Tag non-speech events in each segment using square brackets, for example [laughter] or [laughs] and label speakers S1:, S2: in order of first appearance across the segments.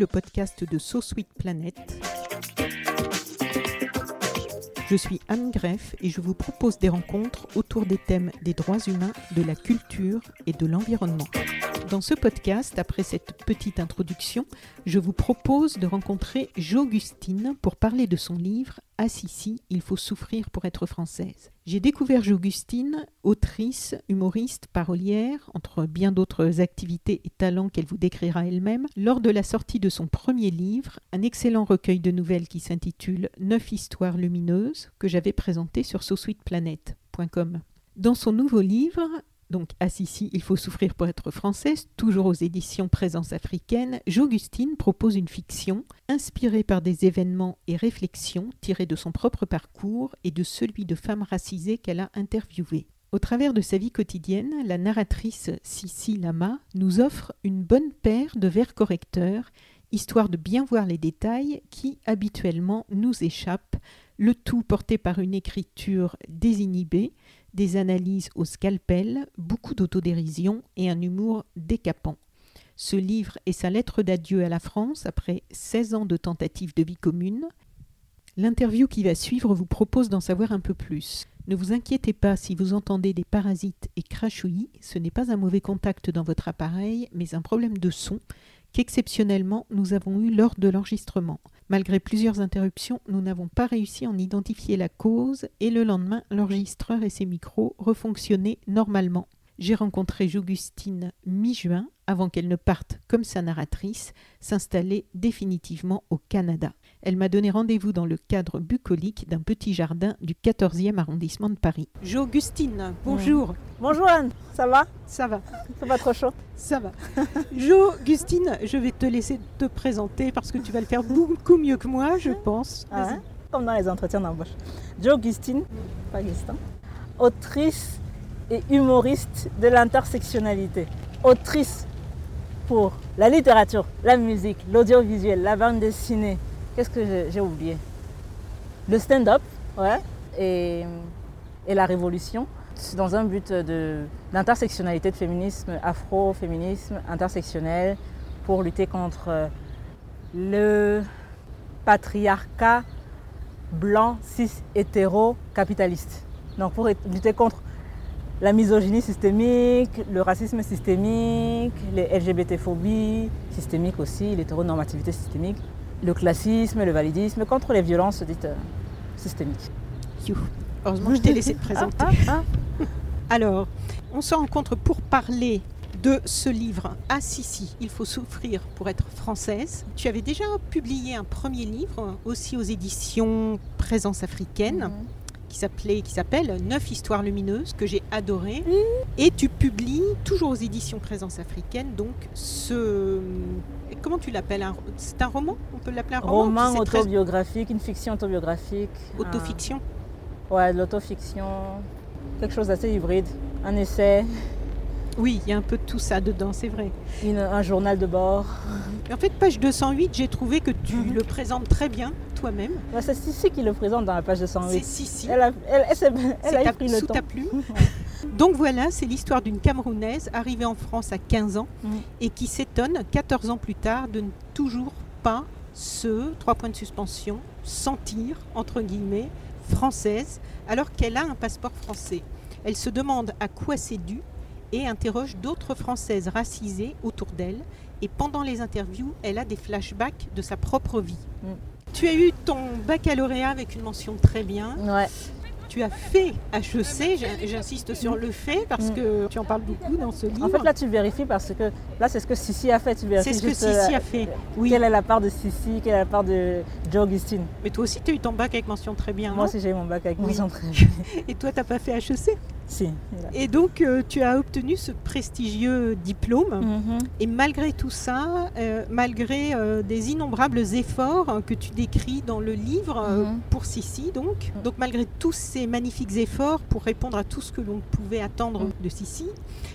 S1: le podcast de So Sweet Planet. Je suis Anne Greff et je vous propose des rencontres autour des thèmes des droits humains, de la culture et de l'environnement. Dans ce podcast, après cette petite introduction, je vous propose de rencontrer J'Augustine pour parler de son livre Assisi, il faut souffrir pour être française. J'ai découvert J'Augustine, autrice, humoriste, parolière, entre bien d'autres activités et talents qu'elle vous décrira elle-même, lors de la sortie de son premier livre, un excellent recueil de nouvelles qui s'intitule Neuf histoires lumineuses, que j'avais présenté sur sosweetplanet.com. Dans son nouveau livre, donc Assisi, il faut souffrir pour être française, toujours aux éditions Présence africaine, J'Augustine propose une fiction inspirée par des événements et réflexions tirées de son propre parcours et de celui de femmes racisées qu'elle a interviewées. Au travers de sa vie quotidienne, la narratrice Sissi Lama nous offre une bonne paire de vers correcteurs, histoire de bien voir les détails qui habituellement nous échappent, le tout porté par une écriture désinhibée, des analyses au scalpel, beaucoup d'autodérision et un humour décapant. Ce livre est sa lettre d'adieu à la France après 16 ans de tentatives de vie commune. L'interview qui va suivre vous propose d'en savoir un peu plus. Ne vous inquiétez pas si vous entendez des parasites et crachouillis, ce n'est pas un mauvais contact dans votre appareil, mais un problème de son qu'exceptionnellement nous avons eu lors de l'enregistrement. Malgré plusieurs interruptions, nous n'avons pas réussi à en identifier la cause et le lendemain, l'enregistreur et ses micros refonctionnaient normalement. J'ai rencontré J'Augustine mi-juin avant qu'elle ne parte comme sa narratrice s'installer définitivement au Canada. Elle m'a donné rendez-vous dans le cadre bucolique d'un petit jardin du 14e arrondissement de Paris. J'Augustine, bonjour.
S2: Bonjour Anne, ça va?
S1: Ça va,
S2: C'est pas trop chaud?
S1: Ça va. J'Augustine, je vais te laisser te présenter parce que tu vas le faire beaucoup mieux que moi, je pense.
S2: Ah ouais? Comme dans les entretiens d'embauche. Joe Augustine, pas Augustin, autrice et humoriste de l'intersectionnalité. Autrice pour la littérature, la musique, l'audiovisuel, la bande dessinée. Qu'est-ce que j'ai- oublié? Le stand-up, ouais, et, la révolution. Dans un but de- d'intersectionnalité, de féminisme, afro-féminisme, intersectionnel, pour lutter contre le patriarcat blanc, cis, hétéro, capitaliste. Donc pour lutter contre la misogynie systémique, le racisme systémique, les LGBT-phobies systémiques aussi, l'hétéronormativité systémique, le classisme, le validisme, contre les violences dites euh, systémiques.
S1: You. Heureusement, [laughs] je t'ai laissé te présenter.
S2: Ah, ah, ah.
S1: Alors, on se rencontre pour parler de ce livre Ah si si, il faut souffrir pour être française. Tu avais déjà publié un premier livre aussi aux éditions Présence africaine
S2: Mhm.
S1: Qui s'appelait qui s'appelle Neuf histoires lumineuses que j'ai adoré. Et tu publies toujours aux éditions Présence africaine donc ce comment tu l'appelles un- c'est un roman? On peut l'appeler un roman
S2: Roman
S1: très
S2: autobiographique, une fiction autobiographique. un-
S1: autofiction.
S2: Ouais, de l'autofiction, quelque chose d'assez hybride. Un essai,
S1: oui il y a un peu de tout ça dedans c'est vrai
S2: une- un journal de bord.
S1: En fait, page 208, j'ai trouvé que tu
S2: Mhm.
S1: le présentes très bien toi-même.
S2: C'est Sissi qui le présente dans la page
S1: C'est
S2: 208.
S1: Sissi.
S2: Elle a, elle, elle
S1: C'est
S2: a
S1: ta-
S2: pris le
S1: sous
S2: temps.
S1: ta plume. [laughs] Donc voilà, c'est l'histoire d'une Camerounaise arrivée en France à 15 ans
S2: Mhm.
S1: et qui s'étonne 14 ans plus tard de ne toujours pas se, trois points de suspension, sentir, entre guillemets, française alors qu'elle a un passeport français. Elle se demande à quoi c'est dû et interroge d'autres Françaises racisées autour d'elle. Et pendant les interviews, elle a des flashbacks de sa propre vie.
S2: Mm.
S1: Tu as eu ton baccalauréat avec une mention très bien.
S2: Ouais.
S1: Tu as fait HEC, j'insiste sur le fait parce
S2: Mm.
S1: que tu en parles beaucoup dans ce livre.
S2: En fait, là, tu vérifies parce que là, c'est ce que Sissi a fait. Tu vérifies
S1: c'est ce que Sissi
S2: euh,
S1: a fait. Oui,
S2: Quelle est la part de Sissi, quelle est la part de Joe Augustine
S1: mais toi aussi, tu as eu ton bac avec mention très bien.
S2: Moi aussi, j'ai eu mon bac avec
S1: Oui.
S2: mention très [laughs]
S1: Et toi, tu n'as pas fait HEC
S2: Si.
S1: Et donc, euh, tu as obtenu ce prestigieux diplôme.
S2: Mhm.
S1: Et malgré tout ça, euh, malgré euh, des innombrables efforts euh, que tu décris dans le livre
S2: Mhm.
S1: pour Sissi, donc, donc malgré tous ces magnifiques efforts pour répondre à tout ce que l'on pouvait attendre
S2: Mhm.
S1: de Sissi,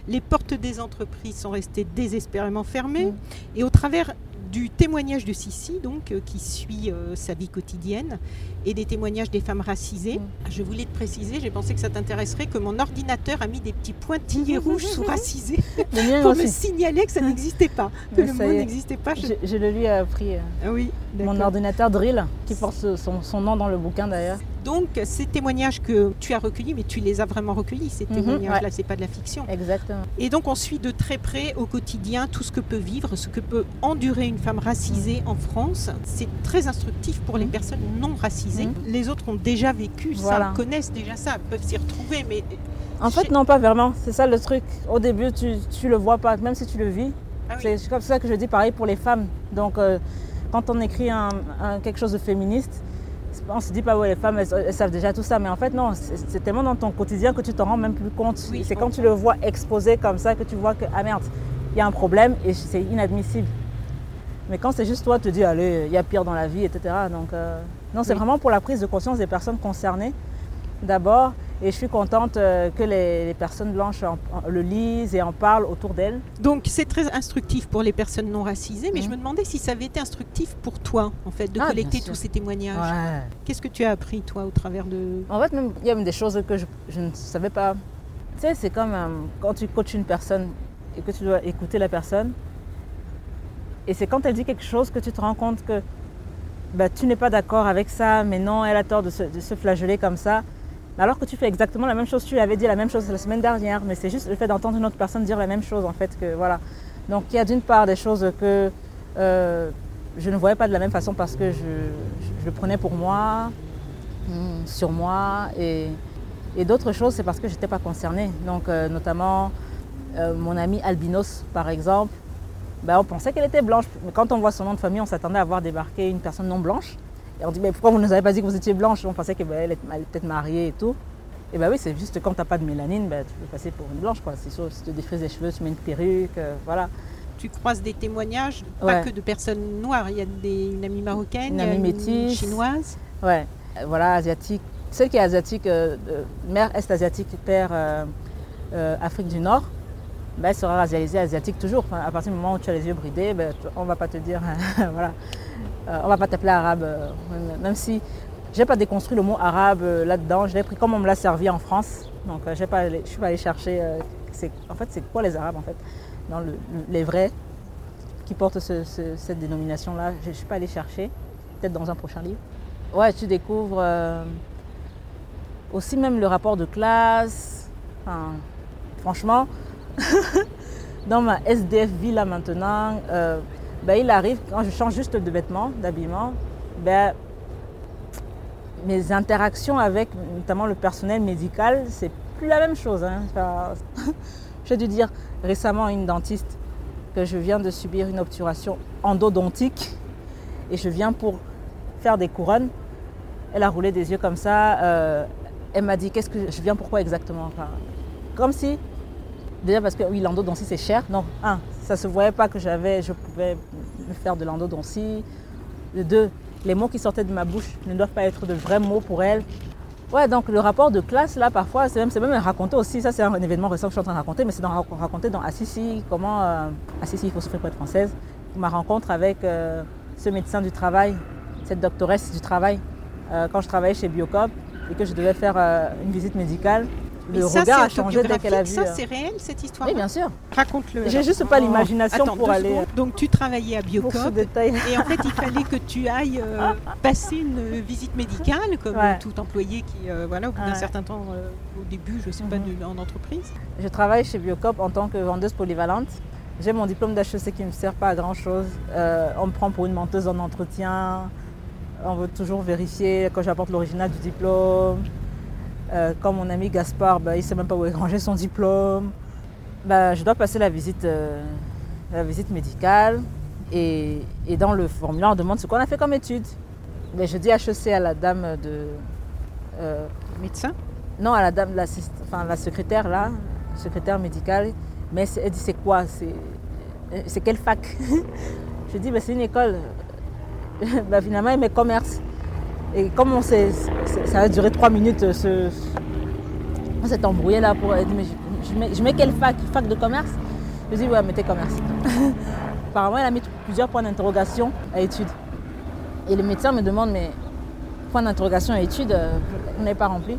S1: les portes des entreprises sont restées désespérément fermées.
S2: Mhm.
S1: Et au travers du témoignage de Sissi, donc, euh, qui suit euh, sa vie quotidienne, et des témoignages des femmes racisées,
S2: Mhm.
S1: je voulais te préciser, j'ai pensé que ça t'intéresserait, que mon ordinateur a mis des petits pointillés [laughs] rouges sous
S2: mien [laughs]
S1: pour me signaler que ça [laughs] n'existait pas, que
S2: Mais
S1: le mot n'existait pas. Je-
S2: Je, je le lui ai appris.
S1: Ah oui,
S2: Mon ordinateur Drill, qui porte son, son nom dans le bouquin d'ailleurs.
S1: Donc ces témoignages que tu as recueillis, mais tu les as vraiment recueillis, ces
S2: Mhm,
S1: témoignages-là, c'est pas de la fiction.
S2: Exactement.
S1: Et donc on suit de très près au quotidien tout ce que peut vivre, ce que peut endurer une femme racisée en France. C'est très instructif pour les
S2: Mhm.
S1: personnes non racisées.
S2: Mhm.
S1: Les autres ont déjà vécu
S2: Voilà.
S1: ça, connaissent déjà ça, peuvent s'y retrouver, mais
S2: En fait, non, pas vraiment. C'est ça le truc. Au début, tu, tu le vois pas, même si tu le vis.
S1: Ah oui.
S2: C'est comme ça que je dis pareil pour les femmes. Donc, euh, quand on écrit un, un- quelque chose de féministe, on se dit pas, ouais, les femmes, elles, elles savent déjà tout ça. Mais en fait, non, c'est tellement dans ton quotidien que tu t'en rends même plus compte.
S1: Oui,
S2: c'est quand tu le vois exposé comme ça que tu vois que, ah merde, il y a un problème et c'est inadmissible. Mais quand c'est juste toi, tu te dis, allez, il y a pire dans la vie, etc. Donc, euh, non, c'est
S1: Oui.
S2: vraiment pour la prise de conscience des personnes concernées, d'abord. Et je suis contente euh, que les, les personnes blanches en- en- le lisent et en parlent autour d'elles.
S1: Donc c'est très instructif pour les personnes non racisées, mais je me demandais si ça avait été instructif pour toi, en fait, de
S2: Ah,
S1: collecter tous ces témoignages. Qu'est-ce que tu as appris, toi, au travers de...
S2: En fait, même, il y a même des choses que je, je ne savais pas. Tu sais, c'est comme euh, quand tu coaches une personne et que tu dois écouter la personne. Et c'est quand elle dit quelque chose que tu te rends compte que bah, tu n'es pas d'accord avec ça, mais non, elle a tort de se, flageller comme ça. Alors que tu fais exactement la même chose, tu avais dit la même chose la semaine dernière, mais c'est juste le fait d'entendre une autre personne dire la même chose en fait que voilà. Donc il y a d'une part des choses que euh, je ne voyais pas de la même façon parce que je, le prenais pour moi, mm, sur moi, et, d'autres choses c'est parce que je n'étais pas concernée. Donc euh, notamment euh, mon amie albinos par exemple, ben, on pensait qu'elle était blanche, mais quand on voit son nom de famille, on s'attendait à voir débarquer une personne non blanche. Et on dit, mais pourquoi vous ne nous avez pas dit que vous étiez blanche? On pensait qu'elle elle est elle est peut-être mariée et tout. Et ben oui, c'est juste quand tu n'as pas de mélanine, ben, tu peux passer pour une blanche. quoi. C'est sûr, si tu te défrises les cheveux, tu mets une perruque, euh, voilà.
S1: Tu croises des témoignages, pas
S2: Ouais.
S1: que de personnes noires, il y a des, une amie marocaine,
S2: Une amie métisse.
S1: chinoise.
S2: Ouais, Euh, voilà, asiatique. Celle qui est asiatique, euh, euh, mère est-asiatique, père euh, euh, Afrique du Nord, ben, elle sera racialisée asiatique toujours. À partir du moment où tu as les yeux bridés, ben, on ne va pas te dire, [laughs] voilà, Euh, on va pas t'appeler arabe. euh, même- si je n'ai pas déconstruit le mot arabe euh, là-dedans, je l'ai pris comme on me l'a servi en France. Donc euh, j'ai pas je ne suis pas allée chercher, en fait c'est quoi les arabes en fait Dans le- le- les vrais qui portent ce- ce- cette dénomination-là, je ne suis pas allée chercher, peut-être dans un prochain livre. Ouais, tu découvres aussi même le rapport de classe. Franchement, [laughs] dans ma SDF vie là maintenant, euh, ben, il arrive, quand je change juste de vêtements, d'habillement, ben, mes interactions avec notamment le personnel médical, c'est plus la même chose. hein. [laughs] J'ai dû dire récemment à une dentiste que je viens de subir une obturation endodontique et je viens pour faire des couronnes. Elle a roulé des yeux comme ça. euh, elle m'a dit qu'est-ce que je viens pourquoi exactement? Enfin, Comme si déjà parce que oui l'endodontie c'est cher. Non, un, ça se voyait pas que j'avais, je pouvais me faire de l'endodontie. De deux, les mots qui sortaient de ma bouche ne doivent pas être de vrais mots pour elle. Ouais, donc le rapport de classe, là, parfois, c'est même, c'est même raconté aussi. Ça, c'est un événement récent que je suis en train de raconter, mais c'est dans- raconté dans Assisi, comment. Euh, Assisi, il faut souffrir pour être française. Ma rencontre avec euh, ce médecin du travail, cette doctoresse du travail, euh, quand je travaillais chez Biocop et que je devais faire une visite médicale.
S1: Mais
S2: Le
S1: ça,
S2: regard a
S1: c'est
S2: changé dès qu'elle a vu.
S1: autobiographique,
S2: euh,
S1: Ça, c'est réel, cette histoire
S2: Oui, bien sûr.
S1: Raconte-le.
S2: J'ai juste pas l'imagination
S1: Attends,
S2: pour
S1: deux
S2: aller-
S1: secondes. Donc, tu travaillais à
S2: Pour ce
S1: Biocop.
S2: détail.
S1: Et en fait, il fallait que tu ailles euh, [laughs] passer une visite médicale, comme
S2: Ouais.
S1: tout employé qui, euh, voilà, au bout d'un
S2: Ouais.
S1: certain temps, euh, au début, je ne sais pas,
S2: Mhm.
S1: en entreprise.
S2: Je travaille chez Biocop en tant que vendeuse polyvalente. J'ai mon diplôme d'HEC qui ne me sert pas à grand chose. Euh, on me prend pour une menteuse en entretien. On veut toujours vérifier quand j'apporte l'original du diplôme. Euh, quand mon ami Gaspard, bah, il ne sait même pas où est rangé son diplôme. Bah, je dois passer la visite, euh, la visite médicale. Et, et dans le formulaire, on demande ce qu'on a fait comme étude. Mais je dis HEC à la dame de, euh,
S1: Médecin
S2: Non, à la dame, l'assist- enfin, la secrétaire là, secrétaire médicale. Mais elle dit c'est quoi? C'est euh, c'est quelle fac? [laughs] Je dis bah, c'est une école. [laughs] bah, finalement, elle met commerce. Et comme on ça a duré trois minutes, euh, ce, on s'est embrouillé là pour. Dit mais je, je mets, je mets quelle fac Fac de commerce? Je dis ouais, mettez commerce. [laughs] Apparemment, elle a mis plusieurs points d'interrogation à études. Et le médecin me demande mais point d'interrogation à études, euh, vous n'avez pas rempli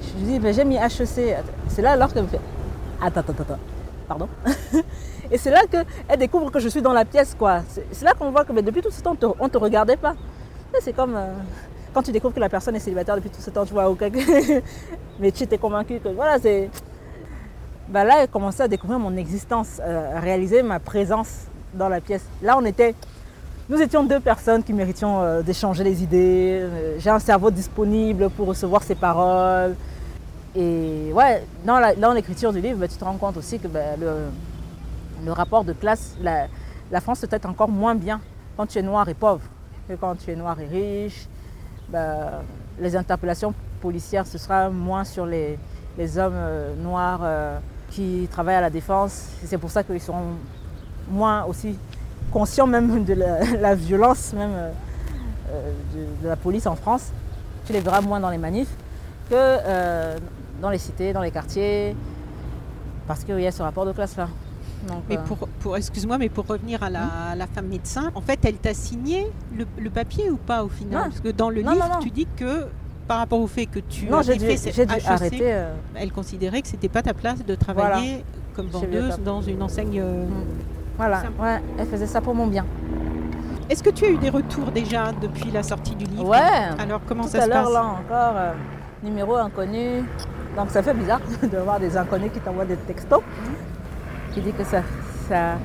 S2: Je lui dis ben, j'ai mis HEC. C'est là alors qu'elle me fait attends, attends, attends, pardon. [laughs] Et c'est là qu'elle découvre que je suis dans la pièce quoi. C'est là qu'on voit que depuis tout ce temps on ne te regardait pas. C'est comme euh, quand tu découvres que la personne est célibataire depuis tout ce temps, tu vois, ok. [laughs] mais tu étais convaincu que voilà, c'est. Bah là, elle commençait à découvrir mon existence, euh, à réaliser ma présence dans la pièce. Là, on était. Nous étions deux personnes qui méritions euh, d'échanger les idées. J'ai un cerveau disponible pour recevoir ses paroles. Et ouais, dans l'écriture du livre, bah, tu te rends compte aussi que bah, le, rapport de classe, la, la France se traite encore moins bien quand tu es noir et pauvre quand tu es noir et riche. Bah, les interpellations policières, ce sera moins sur les, hommes euh, noirs euh, qui travaillent à la défense. C'est pour ça qu'ils seront moins aussi conscients même [laughs] de la, violence même euh, de, de la police en France. Tu les verras moins dans les manifs que dans les cités, dans les quartiers, parce qu'il y a ce rapport de classe là. Donc,
S1: Mais
S2: euh,
S1: pour, pour excuse-moi, mais pour revenir à la, à la femme médecin, en fait, elle t'a signé le, le papier ou pas au final?
S2: Non.
S1: Parce que dans le
S2: Non,
S1: livre,
S2: non,
S1: tu dis que par rapport au fait que tu
S2: non, j'ai
S1: fait cette
S2: dû
S1: HEC,
S2: arrêter. euh,
S1: elle considérait que c'était pas ta place de travailler comme vendeuse dans une enseigne. euh,
S2: voilà,
S1: Simple.
S2: ouais, elle faisait ça pour mon bien.
S1: Est-ce que tu as eu des retours déjà depuis la sortie du livre?
S2: Ouais.
S1: Alors comment
S2: Tout
S1: ça
S2: à
S1: se passe?
S2: là encore, euh, numéro inconnu. Donc ça fait bizarre [laughs] de voir des inconnus qui t'envoient des textos, qui disent que ça, ça,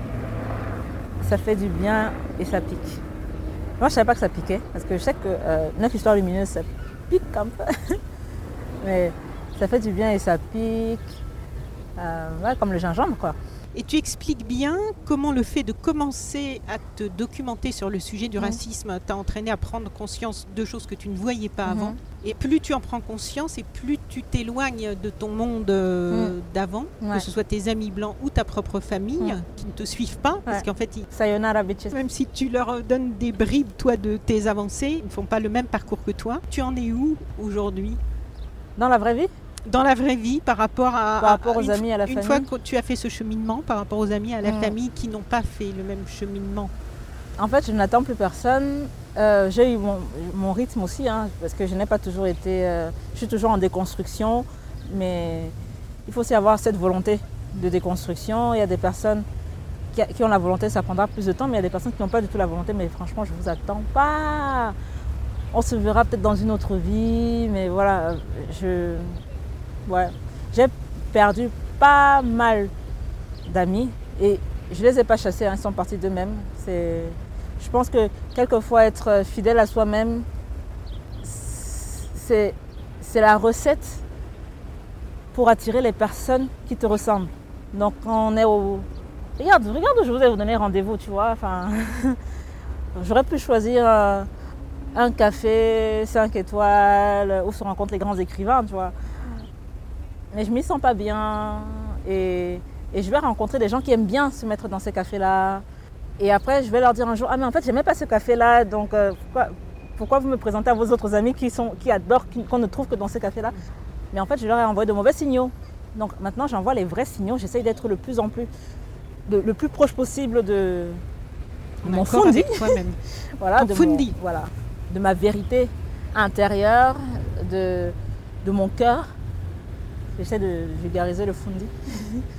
S2: ça fait du bien et ça pique. Moi, je savais pas que ça piquait, parce que je sais que euh, 9 histoires lumineuses, ça pique un peu. [laughs] Mais ça fait du bien et ça pique. Euh, ouais, comme le gingembre, quoi.
S1: Et tu expliques bien comment le fait de commencer à te documenter sur le sujet du
S2: Mhm.
S1: racisme t'a entraîné à prendre conscience de choses que tu ne voyais pas avant.
S2: Mhm.
S1: Et plus tu en prends conscience et plus tu t'éloignes de ton monde euh, d'avant,
S2: Ouais.
S1: que ce soit tes amis blancs ou ta propre famille,
S2: Mhm.
S1: qui ne te suivent pas, parce qu'en fait, ils-
S2: Sayonara, bitches.
S1: même si tu leur donnes des bribes, toi, de tes avancées, ils ne font pas le même parcours que toi. Tu en es où aujourd'hui?
S2: Dans la vraie vie?
S1: Dans la vraie vie par rapport à,
S2: Par rapport
S1: à-
S2: aux
S1: une,
S2: amis, à la
S1: une
S2: famille?
S1: fois que tu as fait ce cheminement par rapport aux amis à la
S2: Mhm.
S1: famille qui n'ont pas fait le même cheminement?
S2: En fait, je n'attends plus personne. Euh, j'ai eu mon, mon rythme aussi, hein, parce que je n'ai pas toujours été. euh, je suis toujours en déconstruction, mais il faut aussi avoir cette volonté de déconstruction. Il y a des personnes qui, qui ont la volonté, ça prendra plus de temps, mais il y a des personnes qui n'ont pas du tout la volonté. Mais franchement, je ne vous attends pas. On se verra peut-être dans une autre vie, mais voilà, je. Ouais. J'ai perdu pas mal d'amis et je les ai pas chassés, hein, ils sont partis d'eux-mêmes. C'est, je pense que quelquefois être fidèle à soi-même, c'est, la recette pour attirer les personnes qui te ressemblent. Donc quand on est au, regarde, regarde où je vous ai donné rendez-vous, tu vois. Enfin, [laughs] j'aurais pu choisir euh, un café 5 étoiles où se rencontrent les grands écrivains, tu vois. Mais je m'y sens pas bien et, et je vais rencontrer des gens qui aiment bien se mettre dans ces cafés-là. Et après, je vais leur dire un jour, ah mais en fait, j'aimais pas ce café-là, donc euh, pourquoi, pourquoi vous me présentez à vos autres amis qui, sont, qui adorent, qu'on ne trouve que dans ce café-là? Mais en fait, je leur ai envoyé de mauvais signaux. Donc maintenant, j'envoie les vrais signaux. J'essaye d'être le plus en plus, de- le plus proche possible de mon fondi. [laughs] Voilà,
S1: Ton
S2: de
S1: fundi.
S2: Mon, voilà, de ma vérité intérieure, de, de mon cœur. J'essaie de vulgariser le fundi. [laughs]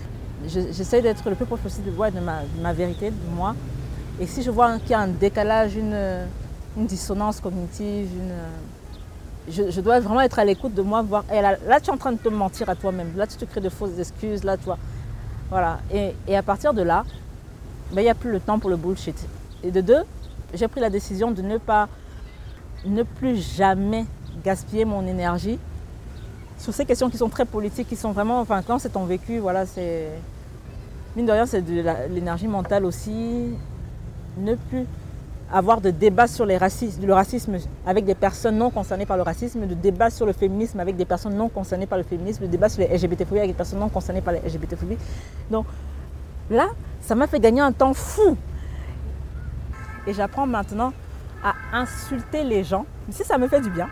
S2: Je- J'essaie d'être le plus proche possible de, ouais, de, ma, de ma vérité, de moi. Et si je vois qu'il y a un décalage, une, dissonance cognitive, une, je, dois vraiment être à l'écoute de moi, voir, là, tu es en train de te mentir à toi-même, là tu te crées de fausses excuses, là toi. Voilà. Et, et à partir de là, ben, il n'y a plus le temps pour le bullshit. Et de deux, j'ai pris la décision de ne pas, ne plus jamais gaspiller mon énergie sur ces questions qui sont très politiques, qui sont vraiment, enfin, quand c'est ton vécu, voilà, c'est, mine de rien, c'est de l'énergie mentale aussi. Ne plus avoir de débats sur le racisme avec des personnes non concernées par le racisme, de débats sur le féminisme avec des personnes non concernées par le féminisme, de débats sur les LGBT-phobies avec des personnes non concernées par les LGBT-phobies. Donc là, ça m'a fait gagner un temps fou. Et j'apprends maintenant à insulter les gens, si ça me fait du bien.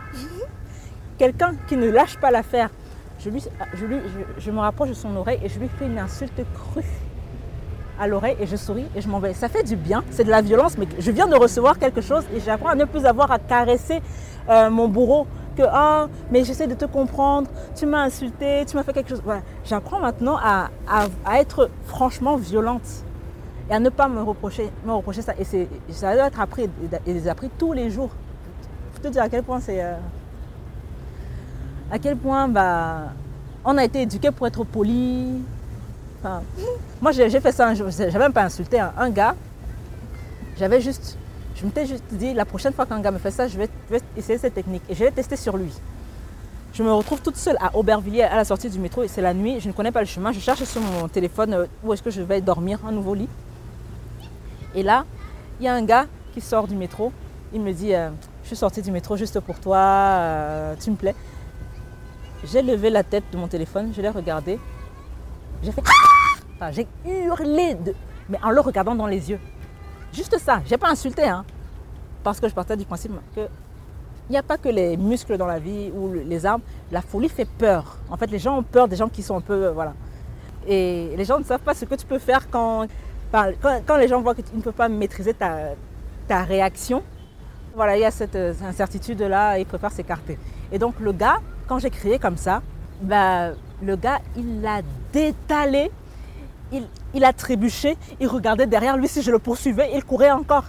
S2: Quelqu'un qui ne lâche pas l'affaire, je, lui, je, me rapproche de son oreille et je lui fais une insulte crue à l'oreille et je souris et je m'en vais. Ça fait du bien, c'est de la violence, mais je viens de recevoir quelque chose et j'apprends à ne plus avoir à caresser euh, mon bourreau que ah mais j'essaie de te comprendre, tu m'as insulté, tu m'as fait quelque chose. J'apprends maintenant à, à, être franchement violente et à ne pas me reprocher, me reprocher ça. Et ça doit être appris et appris tous les jours. Je te dire à quel point c'est euh, à quel point bah on a été éduqué pour être poli, moi, j'ai fait ça un jour. Même pas insulté un, gars. J'avais juste. Je m'étais juste dit, la prochaine fois qu'un gars me fait ça, je vais, essayer cette technique. Et je vais tester sur lui. Je me retrouve toute seule à Aubervilliers, à la sortie du métro. C'est la nuit. Je ne connais pas le chemin. Je cherche sur mon téléphone où est-ce que je vais dormir, un nouveau lit. Et là, il y a un gars qui sort du métro. Il me dit, euh, je suis sorti du métro juste pour toi. Euh, tu me plais. J'ai levé la tête de mon téléphone. Je l'ai regardé. J'ai fait enfin, j'ai hurlé, de, mais en le regardant dans les yeux. Juste ça, j'ai pas insulté, hein, parce que je partais du principe que il n'y a pas que les muscles dans la vie ou les armes. La folie fait peur. En fait, les gens ont peur des gens qui sont un peu, voilà. Et les gens ne savent pas ce que tu peux faire quand, quand, quand les gens voient que tu ne peux pas maîtriser ta, ta réaction. Voilà, il y a cette incertitude-là, ils préfèrent s'écarter. Et donc le gars, quand j'ai crié comme ça, bah, le gars, il l'a détalé, il, il, a trébuché, il regardait derrière lui si je le poursuivais, il courait encore.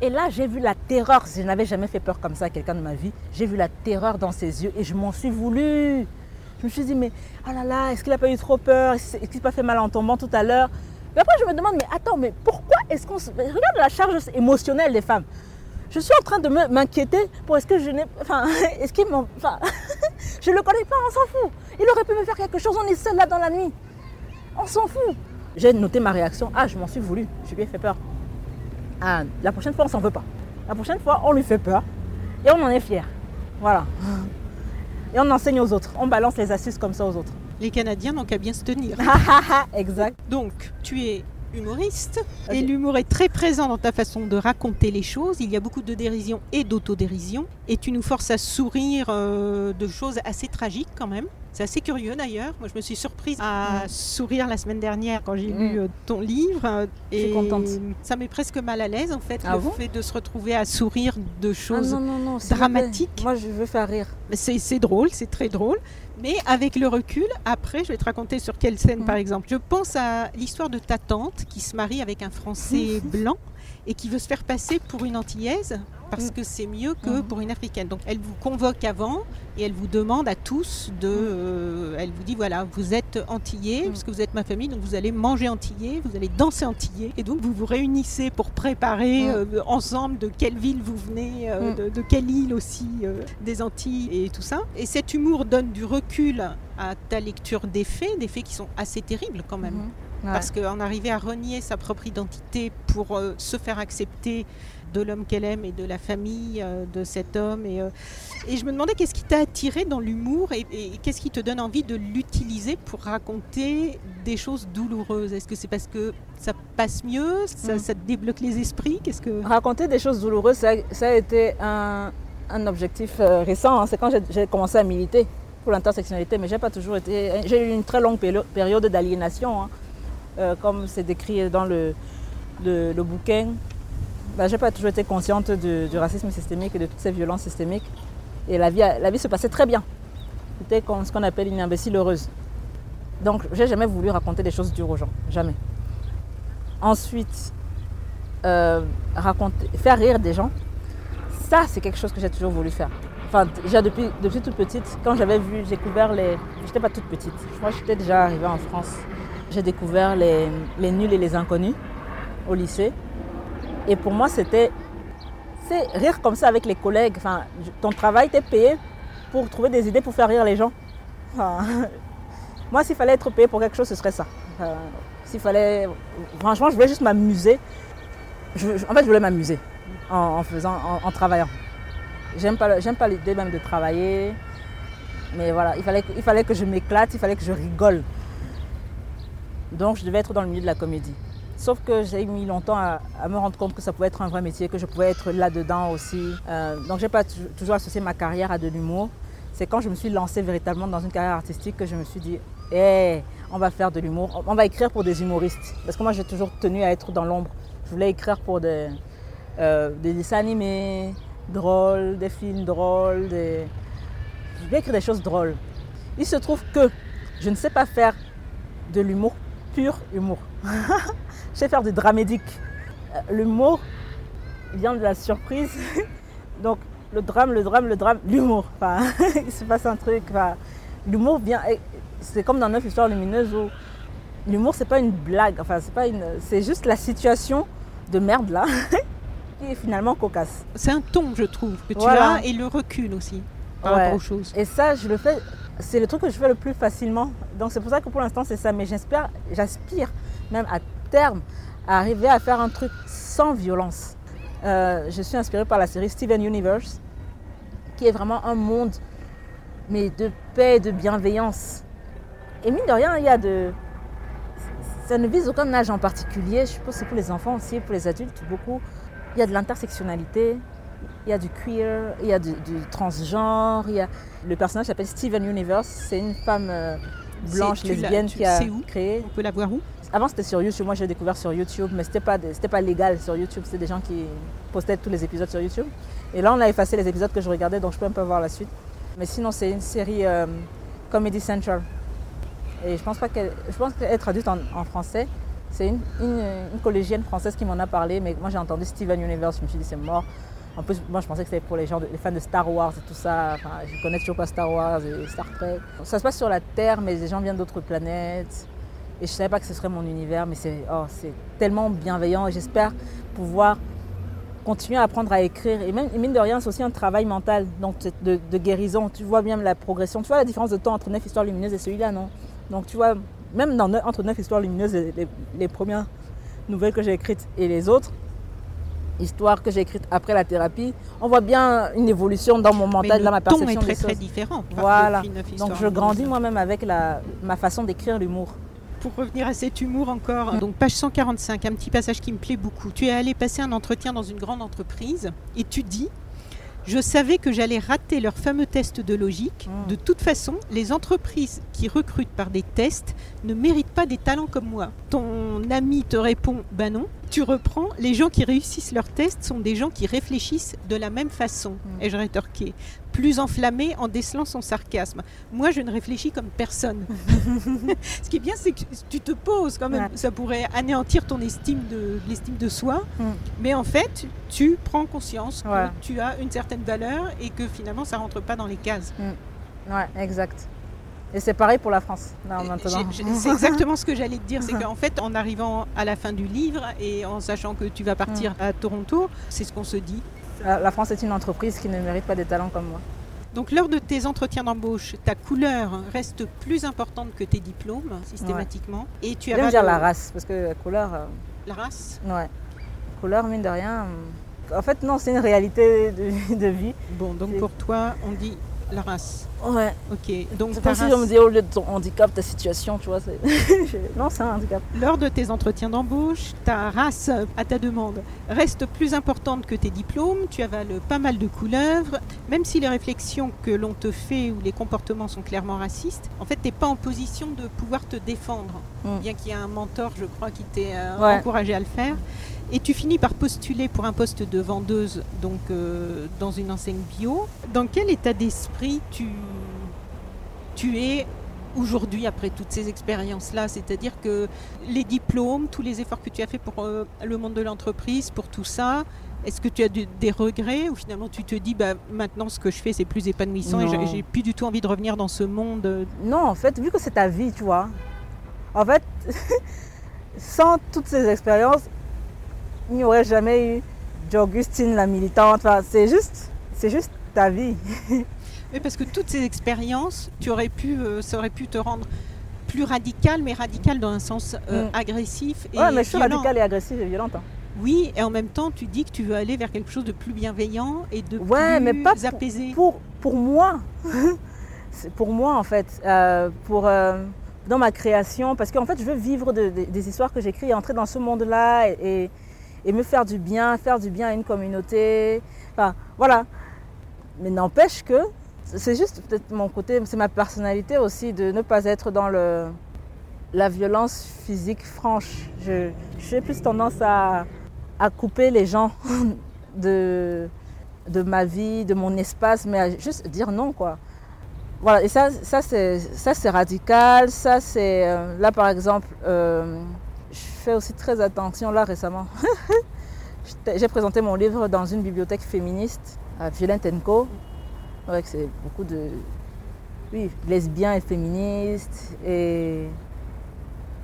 S2: Et là, j'ai vu la terreur. Je n'avais jamais fait peur comme ça à quelqu'un de ma vie. J'ai vu la terreur dans ses yeux et je m'en suis voulu. Je me suis dit, mais oh là là, est-ce qu'il n'a pas eu trop peur? Est-ce qu'il n'a pas fait mal en tombant tout à l'heure? Mais après, je me demande, mais attends, mais pourquoi est-ce qu'on se... Regarde la charge émotionnelle des femmes. Je suis en train de m'inquiéter pour est-ce que je n'ai... Enfin, [laughs] est-ce qu'il m'en... Enfin, [laughs] je ne le connais pas, on s'en fout. Il aurait pu me faire quelque chose, on est seul là dans la nuit. On s'en fout. J'ai noté ma réaction. Ah, je m'en suis voulu. Je lui ai fait peur. Ah, la prochaine fois, on s'en veut pas. La prochaine fois, on lui fait peur. Et on en est fier. Voilà. [laughs] Et on enseigne aux autres. On balance les astuces comme ça aux autres.
S1: Les Canadiens n'ont qu'à bien se tenir.
S2: exact.
S1: Donc, tu es humoriste okay. et l'humour est très présent dans ta façon de raconter les choses. Il y a beaucoup de dérision et d'autodérision et tu nous forces à sourire euh, de choses assez tragiques quand même. C'est assez curieux d'ailleurs. Moi, je me suis surprise à mmh. sourire la semaine dernière quand j'ai mmh. lu euh, ton livre.
S2: Et je suis contente.
S1: Ça met presque mal à l'aise en fait,
S2: ah
S1: le
S2: bon
S1: fait de se retrouver à sourire de choses
S2: ah non, non, non,
S1: dramatiques.
S2: Moi, je veux faire rire.
S1: C'est drôle, c'est très drôle. Mais avec le recul, après, je vais te raconter sur quelle scène, mmh. par exemple. Je pense à l'histoire de ta tante qui se marie avec un Français [laughs] blanc et qui veut se faire passer pour une Antillaise parce que c'est mieux que pour une africaine. Donc elle vous convoque avant et elle vous demande à tous de. Euh, elle vous dit voilà, vous êtes antillais, parce que vous êtes ma famille, donc vous allez manger antillais, vous allez danser antillais. Et donc vous vous réunissez pour préparer euh, ensemble de quelle ville vous venez, euh, de, de, quelle île aussi des Antilles et tout ça. Et cet humour donne du recul à ta lecture des faits, des faits qui sont assez terribles quand même.
S2: Ouais.
S1: Parce qu'en arriver à renier sa propre identité pour euh, se faire accepter de l'homme qu'elle aime et de la famille euh, de cet homme. Et, euh, et je me demandais qu'est-ce qui t'a attiré dans l'humour et, et qu'est-ce qui te donne envie de l'utiliser pour raconter des choses douloureuses? Est-ce que c'est parce que ça passe mieux, ça, mm. ça te débloque les esprits? Qu'est-ce que
S2: raconter des choses douloureuses, ça, ça a été un, un objectif euh, récent. Hein. C'est quand j'ai commencé à militer pour l'intersectionnalité, mais j'ai pas toujours été. J'ai eu une très longue période d'aliénation. Hein. Euh, comme c'est décrit dans le, le, le bouquin, je n'ai pas toujours été consciente du, racisme systémique et de toutes ces violences systémiques. Et la vie, la vie se passait très bien. C'était ce qu'on appelle une imbécile heureuse. Donc, j'ai jamais voulu raconter des choses dures aux gens. Jamais. Ensuite, euh, raconter, faire rire des gens, ça, c'est quelque chose que j'ai toujours voulu faire. Enfin, déjà depuis, toute petite, quand j'avais vu, j'ai découvert les. J'étais pas toute petite. Moi, j'étais déjà arrivée en France j'ai découvert les, nuls et les inconnus au lycée. Et pour moi, c'était rire comme ça avec les collègues. Enfin, ton travail t'est payé pour trouver des idées pour faire rire les gens. Enfin, [laughs] moi, s'il fallait être payé pour quelque chose, ce serait ça. S'il fallait, franchement, je voulais juste m'amuser en fait, je voulais m'amuser en, faisant, en, travaillant. J'aime pas, j'aime pas l'idée même de travailler. Mais voilà, il fallait, il fallait que je m'éclate, il fallait que je rigole. Donc je devais être dans le milieu de la comédie. Sauf que j'ai mis longtemps à, me rendre compte que ça pouvait être un vrai métier, que je pouvais être là-dedans aussi. Euh, donc j'ai pas tou- toujours associé ma carrière à de l'humour. C'est quand je me suis lancée véritablement dans une carrière artistique que je me suis dit, hé, on va faire de l'humour, on va écrire pour des humoristes. Parce que moi j'ai toujours tenu à être dans l'ombre. Je voulais écrire pour des, euh, des dessins animés, drôles, des films drôles, des... je voulais écrire des choses drôles. Il se trouve que je ne sais pas faire de l'humour, pur humour. [laughs] je sais faire du dramédique. Euh, L'humour vient de la surprise. [laughs] Donc le drame, le drame, le drame, l'humour. Enfin, [laughs] il se passe un truc. Enfin, l'humour vient. C'est comme dans Neuf histoires lumineuses où l'humour c'est pas une blague. Enfin, c'est pas une. C'est juste la situation de merde là [laughs] qui est finalement cocasse.
S1: C'est un ton, je trouve, que tu
S2: Voilà.
S1: as et le recul aussi par
S2: Ouais.
S1: rapport aux choses.
S2: Et ça, je le fais. C'est le truc que je fais le plus facilement. Donc c'est pour ça que pour l'instant c'est ça. Mais j'espère, j'aspire même à terme à arriver à faire un truc sans violence. Euh, je suis inspirée par la série Steven Universe, qui est vraiment un monde mais de paix, et de bienveillance. Et mine de rien, il y a de. Ça ne vise aucun âge en particulier. Je suppose que c'est pour les enfants aussi, pour les adultes beaucoup. Il y a de l'intersectionnalité, il y a du queer, il y a du, du transgenre. Il y a... Le personnage s'appelle Steven Universe. C'est une femme euh, blanche, lesbienne
S1: tu
S2: qui a
S1: où
S2: créé.
S1: On peut la voir où?
S2: Avant, c'était sur YouTube. Moi, j'ai découvert sur YouTube, mais c'était pas, c'était pas légal sur YouTube. C'était des gens qui postaient tous les épisodes sur YouTube. Et là, on a effacé les épisodes que je regardais, donc je peux un peu voir la suite. Mais sinon, c'est une série euh, Comedy Central. Et je pense pas qu'elle, je pense qu'elle est traduite en, français. C'est une, une- collégienne française qui m'en a parlé, mais moi j'ai entendu Steven Universe, je me suis dit c'est mort. En plus, moi je pensais que c'était pour les gens, les fans de Star Wars et tout ça. Je connais toujours pas Star Wars et Star Trek. Ça se passe sur la Terre, mais les gens viennent d'autres planètes. Et je savais pas que ce serait mon univers, mais c'est oh, c'est tellement bienveillant et j'espère pouvoir continuer à apprendre à écrire. Et même, mine de rien, c'est aussi un travail mental, donc de, de guérison. Tu vois bien la progression. Tu vois la différence de temps entre Neuf histoires lumineuses et celui-là, non? Donc tu vois, même dans entre Neuf histoires lumineuses et les, les premières nouvelles que j'ai écrites et les autres, histoires que j'ai écrites après la thérapie, on voit bien une évolution dans mon mental,
S1: le
S2: dans ma
S1: ton
S2: perception
S1: est très
S2: des
S1: très
S2: choses.
S1: différent.
S2: Voilà. Donc je grandis moi-même avec la, ma façon d'écrire l'humour.
S1: Pour revenir à cet humour encore, donc page 145, un petit passage qui me plaît beaucoup. Tu es allé passer un entretien dans une grande entreprise et tu dis Je savais que j'allais rater leur fameux test de logique.
S2: Mm.
S1: De toute façon, les entreprises qui recrutent par des tests ne méritent pas des talents comme moi. Ton ami te répond Ben non. Tu reprends Les gens qui réussissent leurs tests sont des gens qui réfléchissent de la même façon. Ai-je rétorqué Plus enflammé en décelant son sarcasme. Moi, je ne réfléchis comme personne. [laughs] Ce qui est bien, c'est que tu te poses quand même.
S2: Ouais.
S1: Ça pourrait anéantir ton estime de l'estime de soi,
S2: Mm.
S1: mais en fait, tu prends conscience que
S2: Ouais.
S1: tu as une certaine valeur et que finalement, ça rentre pas dans les cases.
S2: Ouais, exact. Et c'est pareil pour la France, là, maintenant.
S1: C'est exactement ce que j'allais te dire, c'est [laughs] qu'en fait, en arrivant à la fin du livre et en sachant que tu vas partir à Toronto, c'est ce qu'on se dit.
S2: La France est une entreprise qui ne mérite pas des talents comme moi.
S1: Donc lors de tes entretiens d'embauche, ta couleur reste plus importante que tes diplômes systématiquement, et tu as
S2: dire la race, parce que la couleur, euh,
S1: la race.
S2: ouais. Couleur, mine de rien. euh, En fait, non, c'est une réalité de, [laughs] de vie.
S1: Bon, donc pour toi, on dit la race.
S2: Ouais.
S1: Ok, donc
S2: C'est comme si on me dit au lieu de ton handicap, ta situation, tu vois. c'est- [laughs] non, c'est un handicap.
S1: lors de tes entretiens d'embauche, ta race, à ta demande, reste plus importante que tes diplômes. Tu avales pas mal de couleuvres. Même si les réflexions que l'on te fait ou les comportements sont clairement racistes, en fait, tu n'es pas en position de pouvoir te défendre.
S2: Mm.
S1: Bien qu'il y ait un mentor, je crois, qui t'ait euh,
S2: Ouais.
S1: encouragé à le faire. Et tu finis par postuler pour un poste de vendeuse donc euh, dans une enseigne bio. Dans quel état d'esprit tu, tu es aujourd'hui après toutes ces expériences-là C'est-à-dire que les diplômes, tous les efforts que tu as fait pour euh, le monde de l'entreprise, pour tout ça, est-ce que tu as de- des regrets ou finalement tu te dis bah, maintenant ce que je fais c'est plus épanouissant et
S2: Non.
S1: j'ai- j'ai plus du tout envie de revenir dans ce monde euh,
S2: Non, en fait, vu que c'est ta vie, tu vois. En fait, [laughs] sans toutes ces expériences, il n'y aurait jamais eu d'Augustine la militante. Enfin, c'est juste, c'est juste ta vie. [laughs]
S1: Oui, parce que toutes ces expériences, tu aurais pu, euh, ça aurait pu te rendre plus radical, mais radical dans un sens euh,
S2: Mm.
S1: agressif et
S2: ouais, mais je suis
S1: violent.
S2: radicale et agressive et violente. hein.
S1: Oui, et en même temps, tu dis que tu veux aller vers quelque chose de plus bienveillant et de
S2: Ouais,
S1: plus
S2: mais pas pour-
S1: apaisé.
S2: pour, pour moi, [laughs] c'est pour moi en fait, euh, pour, dans ma création, parce qu'en fait je veux vivre de- de- des histoires que j'écris entrer dans ce monde-là et, et- et me faire du bien, faire du bien à une communauté. Enfin, voilà. Mais n'empêche que c'est juste peut-être mon côté, c'est ma personnalité aussi de ne pas être dans le, la violence physique franche. J'ai plus tendance à, à couper les gens [laughs] de, de ma vie, de mon espace, mais à juste dire non, quoi. Voilà, et ça, ça c'est radical. Ça, c'est. euh, là, par exemple, euh, je fais aussi très attention, là, récemment. [laughs] J'ai présenté mon livre dans une bibliothèque féministe, à Violent Co. Ouais, c'est beaucoup de. Oui, lesbiens et féministes. Et,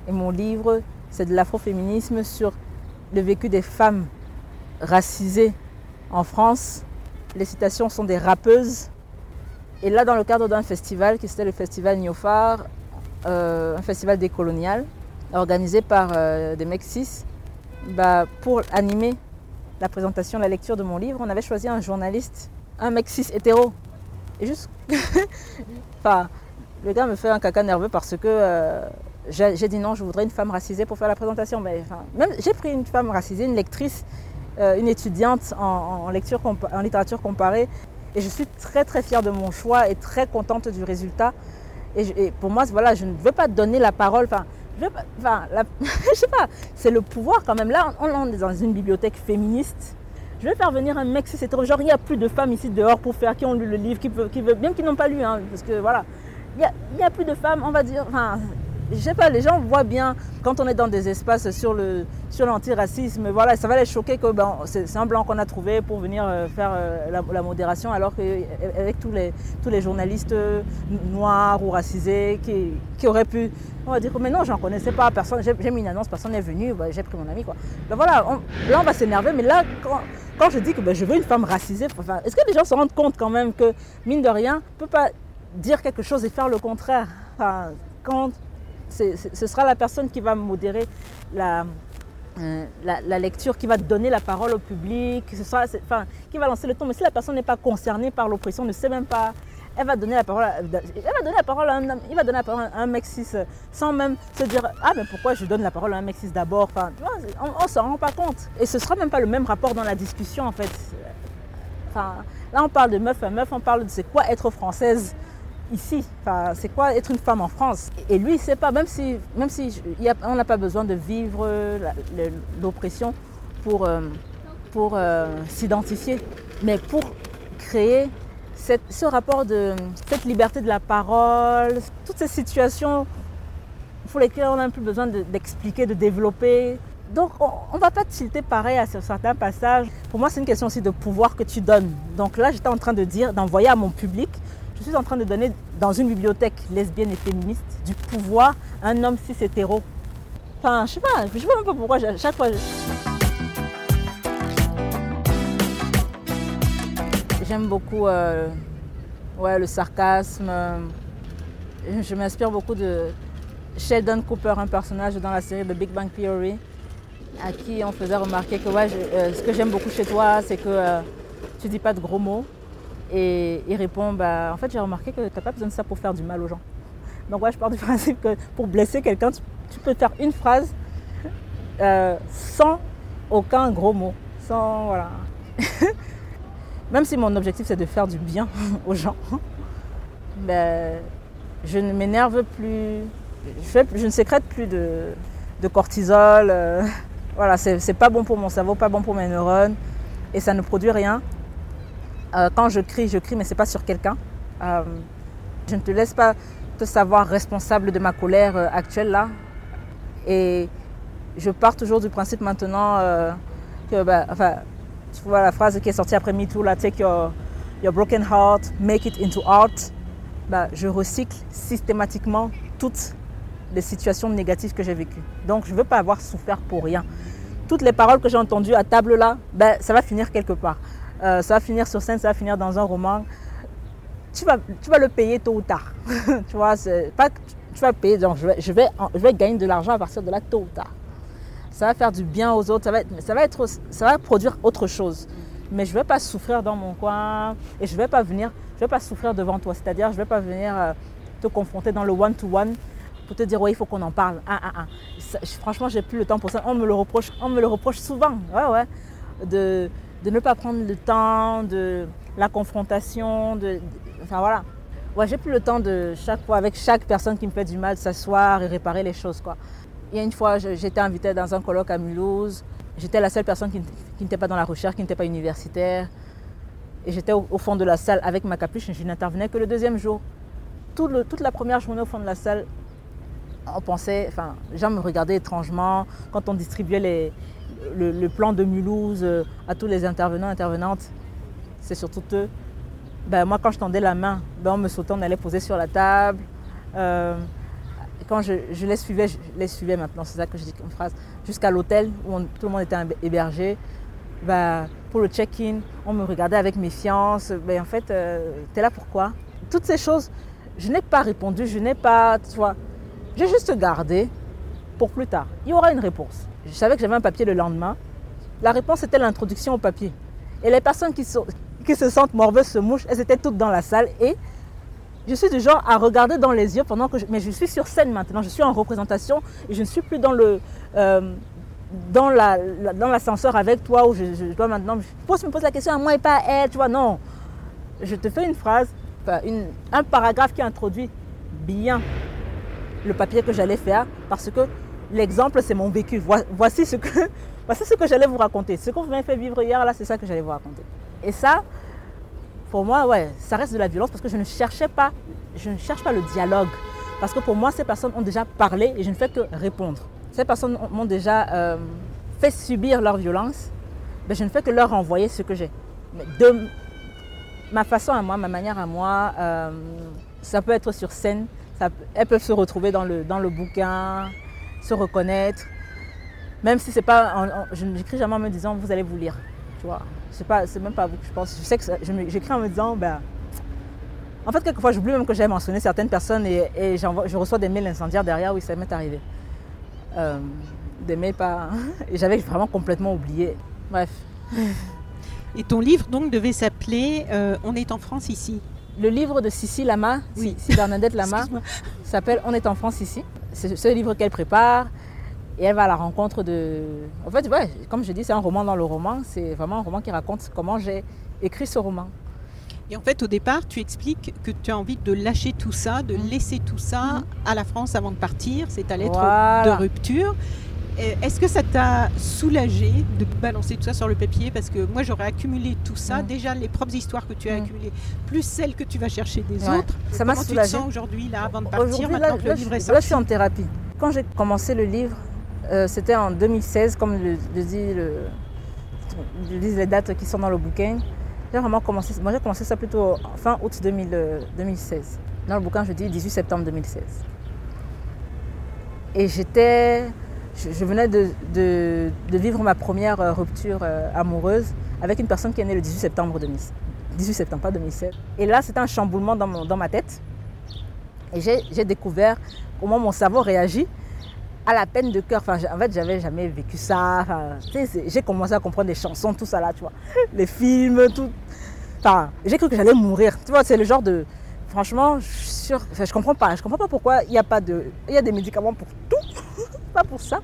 S2: mon livre, c'est de l'afroféminisme sur le vécu des femmes racisées en France. Les citations sont des rappeuses. Et là, dans le cadre d'un festival qui c'était le festival Niofar, euh, un festival décolonial, organisé par euh, des mecs cis, bah, pour animer la présentation, la lecture de mon livre, on avait choisi un journaliste, un mec cis hétéro. Et juste. [laughs] enfin, le gars me fait un caca nerveux parce que euh, j'ai dit non, je voudrais une femme racisée pour faire la présentation. Mais, même j'ai pris une femme racisée, une lectrice, euh, une étudiante en, lecture littérature comparée. Et je suis très très fière de mon choix et très contente du résultat. Et, pour moi, voilà, je ne veux pas donner la parole. Enfin, je enfin, [laughs] sais pas, c'est le pouvoir quand même. Là, on est dans une bibliothèque féministe. Je vais faire venir un mec, c'est genre il n'y a plus de femmes ici dehors pour faire qui ont lu le livre, qui qui veulent même qui n'ont pas lu, hein, parce que voilà, il n'y a, plus de femmes, on va dire. Enfin, je sais pas, les gens voient bien quand on est dans des espaces sur sur l'antiracisme, voilà, ça va les choquer que ben, c'est un blanc qu'on a trouvé pour venir euh, faire euh, la, modération, alors qu'avec tous les tous les journalistes euh, noirs ou racisés qui, qui auraient pu, on va dire, mais non, j'en connaissais pas, personne, j'ai mis une annonce, personne n'est venu, ben, j'ai pris mon ami quoi. Ben voilà, là on va s'énerver, mais là quand, quand je dis que ben, je veux une femme racisée, est-ce que les gens se rendent compte quand même que mine de rien, on peut pas dire quelque chose et faire le contraire? Enfin, ce sera la personne qui va modérer la, euh, la, lecture, qui va donner la parole au public, qui va lancer le ton. Mais si la personne n'est pas concernée par l'oppression, ne sait même pas, elle va donner la parole, à, elle va donner la parole à un homme, il va donner la parole à un mec cis sans même se dire ah mais pourquoi je donne la parole à un mec cis d'abord? Enfin, on, on s'en rend pas compte. Et ce sera même pas le même rapport dans la discussion en fait. Enfin, là on parle de meuf à meuf, on parle de c'est quoi être française ici. Enfin, c'est quoi être une femme en France? Et lui, il sait pas, même si, même si on n'a pas besoin de vivre l'oppression pour, euh, pour euh, s'identifier, mais pour créer ce rapport de cette liberté de la parole, toutes ces situations pour lesquelles on n'a plus besoin de- d'expliquer, de, développer. Donc on ne va pas tilter pareil à certains passages. Pour moi, c'est une question aussi de pouvoir que tu donnes. Donc là, j'étais en train de dire, d'envoyer à mon public, je suis en train de donner dans une bibliothèque lesbienne et féministe du pouvoir à un homme cis hétéro. Enfin, je sais pas, je sais même pas pourquoi chaque fois. J'aime beaucoup euh, ouais, le sarcasme. Je m'inspire beaucoup de Sheldon Cooper, un personnage dans la série de Big Bang Theory, à qui on faisait remarquer que ouais, euh, ce que j'aime beaucoup chez toi, c'est que euh, tu dis pas de gros mots. Et il répond, bah, en fait j'ai remarqué que tu n'as pas besoin de ça pour faire du mal aux gens. Donc ouais, je pars du [laughs] principe que pour blesser quelqu'un, tu, tu peux faire une phrase euh, sans aucun gros mot. Sans, voilà. [laughs] Même si mon objectif c'est de faire du bien [laughs] aux gens, [laughs] ben, je ne m'énerve plus, je, ne sécrète plus de, cortisol. euh, [laughs] voilà, c'est pas bon pour mon cerveau, pas bon pour mes neurones et ça ne produit rien. Euh, quand je crie, je crie, mais c'est pas sur quelqu'un. Euh, je ne te laisse pas te savoir responsable de ma colère actuelle là. Et je pars toujours du principe maintenant que, bah, enfin, tu vois la phrase qui est sortie après MeToo, là, take your, your broken heart, make it into art. Bah, je recycle systématiquement toutes les situations négatives que j'ai vécues. Donc, je ne veux pas avoir souffert pour rien. Toutes les paroles que j'ai entendues à table là, ben, ça va finir quelque part. Euh, ça va finir sur scène, ça va finir dans un roman. Tu vas, tu vas le payer tôt ou tard. [laughs] tu vois, pas tu vas payer, donc je vais, je, vais, je vais gagner de l'argent à partir de là tôt ou tard. Ça va faire du bien aux autres, ça va, être- ça va, être, ça va produire autre chose. Mais je ne vais pas souffrir dans mon coin et je ne vais pas vais pas souffrir devant toi. C'est-à-dire, je ne vais pas venir euh, te confronter dans le one-to-one pour te dire, ouais, il faut qu'on en parle. Un, un, un. Ça, je- franchement, plus le temps pour ça. On me le reproche, on me le reproche souvent. Ouais, ouais. De, de ne pas prendre le temps, de la confrontation, de, enfin voilà. Ouais, j'ai plus le temps de chaque fois, avec chaque personne qui me fait du mal, s'asseoir et réparer les choses, quoi. Il y a une fois, j'étais invitée dans un colloque à Mulhouse. J'étais la seule personne qui, n'était pas dans la recherche, qui n'était pas universitaire. Et j'étais au, fond de la salle avec ma capuche je n'intervenais que le deuxième jour. Toute la première journée au fond de la salle, on pensait, enfin, les gens me regardaient étrangement quand on distribuait le plan de Mulhouse euh, à tous les intervenants, intervenantes. C'est surtout eux. Ben, moi, quand je tendais la main, ben, on me sautait, on allait poser sur la table. Euh, quand je, les suivais, je les suivais maintenant, c'est ça que je dis comme phrase, jusqu'à l'hôtel où tout le monde était hébergé. Ben, pour le check-in, on me regardait avec méfiance. Ben, en fait, tu es là pourquoi Toutes ces choses, je n'ai pas répondu, je n'ai pas, tu vois, j'ai juste gardé pour plus tard. Il y aura une réponse. Je savais que j'avais un papier le lendemain. La réponse était l'introduction au papier. Et les personnes qui, se sentent morbeuses se mouchent, elles étaient toutes dans la salle. Et je suis du genre à regarder dans les yeux pendant que je, mais je suis sur scène maintenant, je suis en représentation et je ne suis plus dans le euh, dans la, la- l'ascenseur avec toi où je, dois maintenant je pose, me pose la question à moi et pas à elle, tu vois, non. Je te fais une phrase, un paragraphe qui introduit bien le papier que j'allais faire parce que l'exemple c'est mon vécu. Voi- Voici ce que [laughs] voici ce que j'allais vous raconter. Ce que vous m'avez fait vivre hier là, c'est ça que j'allais vous raconter. Et ça, pour moi, ouais, ça reste de la violence parce que je ne cherchais pas, je ne cherche pas le dialogue. Parce que pour moi, ces personnes ont déjà parlé et je ne fais que répondre. Ces personnes ont- m'ont déjà euh, fait subir leur violence, mais je ne fais que leur envoyer ce que j'ai. De ma façon à moi, ma manière à moi, euh, ça peut être sur scène, elles peuvent se retrouver dans le, dans le bouquin, se reconnaître. Même si c'est pas, en- je n'écris jamais en me disant vous allez vous lire, tu vois. C'est pas, c'est même pas à vous que je pense. Je sais que j'écris en me disant ben. En fait, quelquefois, j'oublie même que j'ai mentionné certaines personnes et, et je reçois des mails incendiaires derrière où ça m'est arrivé. Euh, des mails pas. [laughs] Et j'avais vraiment complètement oublié. Bref. [laughs]
S1: Et ton livre donc devait s'appeler euh, On est en France ici.
S2: Le livre de Sissi Lama,
S1: Oui.
S2: Sissi Bernadette Lama, [laughs] s'appelle On est en France ici. C'est ce livre qu'elle prépare et elle va à la rencontre de. En fait, ouais, comme je dis, c'est un roman dans le roman. C'est vraiment un roman qui raconte comment j'ai écrit ce roman.
S1: Et en fait, au départ, tu expliques que tu as envie de lâcher tout ça, de
S2: Mhm.
S1: laisser tout ça à la France avant de partir. C'est ta lettre
S2: Voilà.
S1: de rupture. Est-ce que ça t'a soulagé de balancer tout ça sur le papier? Parce que moi, j'aurais accumulé tout ça,
S2: Mhm.
S1: déjà les propres histoires que tu as accumulées, plus celles que tu vas chercher des
S2: Ouais.
S1: autres.
S2: Ça m'a
S1: Comment tu te sens aujourd'hui, là, avant de partir, maintenant
S2: là,
S1: que le
S2: là,
S1: livre est
S2: là, je
S1: sorti
S2: suis en thérapie. Quand j'ai commencé le livre, euh, c'était en 2016, comme le, le les dates qui sont dans le bouquin. J'ai vraiment commencé, moi j'ai commencé ça plutôt fin août 2000, euh, 2016. Dans le bouquin, je dis 18 septembre 2016. Et j'étais, je, venais de, vivre ma première euh, rupture amoureuse avec une personne qui est née le 18 septembre 2016. 18 septembre, pas 2016. Et là, c'était un chamboulement dans, dans ma tête. Et j'ai découvert comment mon cerveau réagit à la peine de cœur. Enfin, en fait, j'avais jamais vécu ça. Enfin, tu sais, j'ai commencé à comprendre les chansons, tout ça là, tu vois. [laughs] Les films, tout. Enfin, j'ai cru que j'allais mourir. Tu vois, c'est le genre de. Franchement, je. Enfin, comprends pas. Je comprends pas pourquoi il y a pas de. Il y a des médicaments pour tout, [laughs] pas pour ça.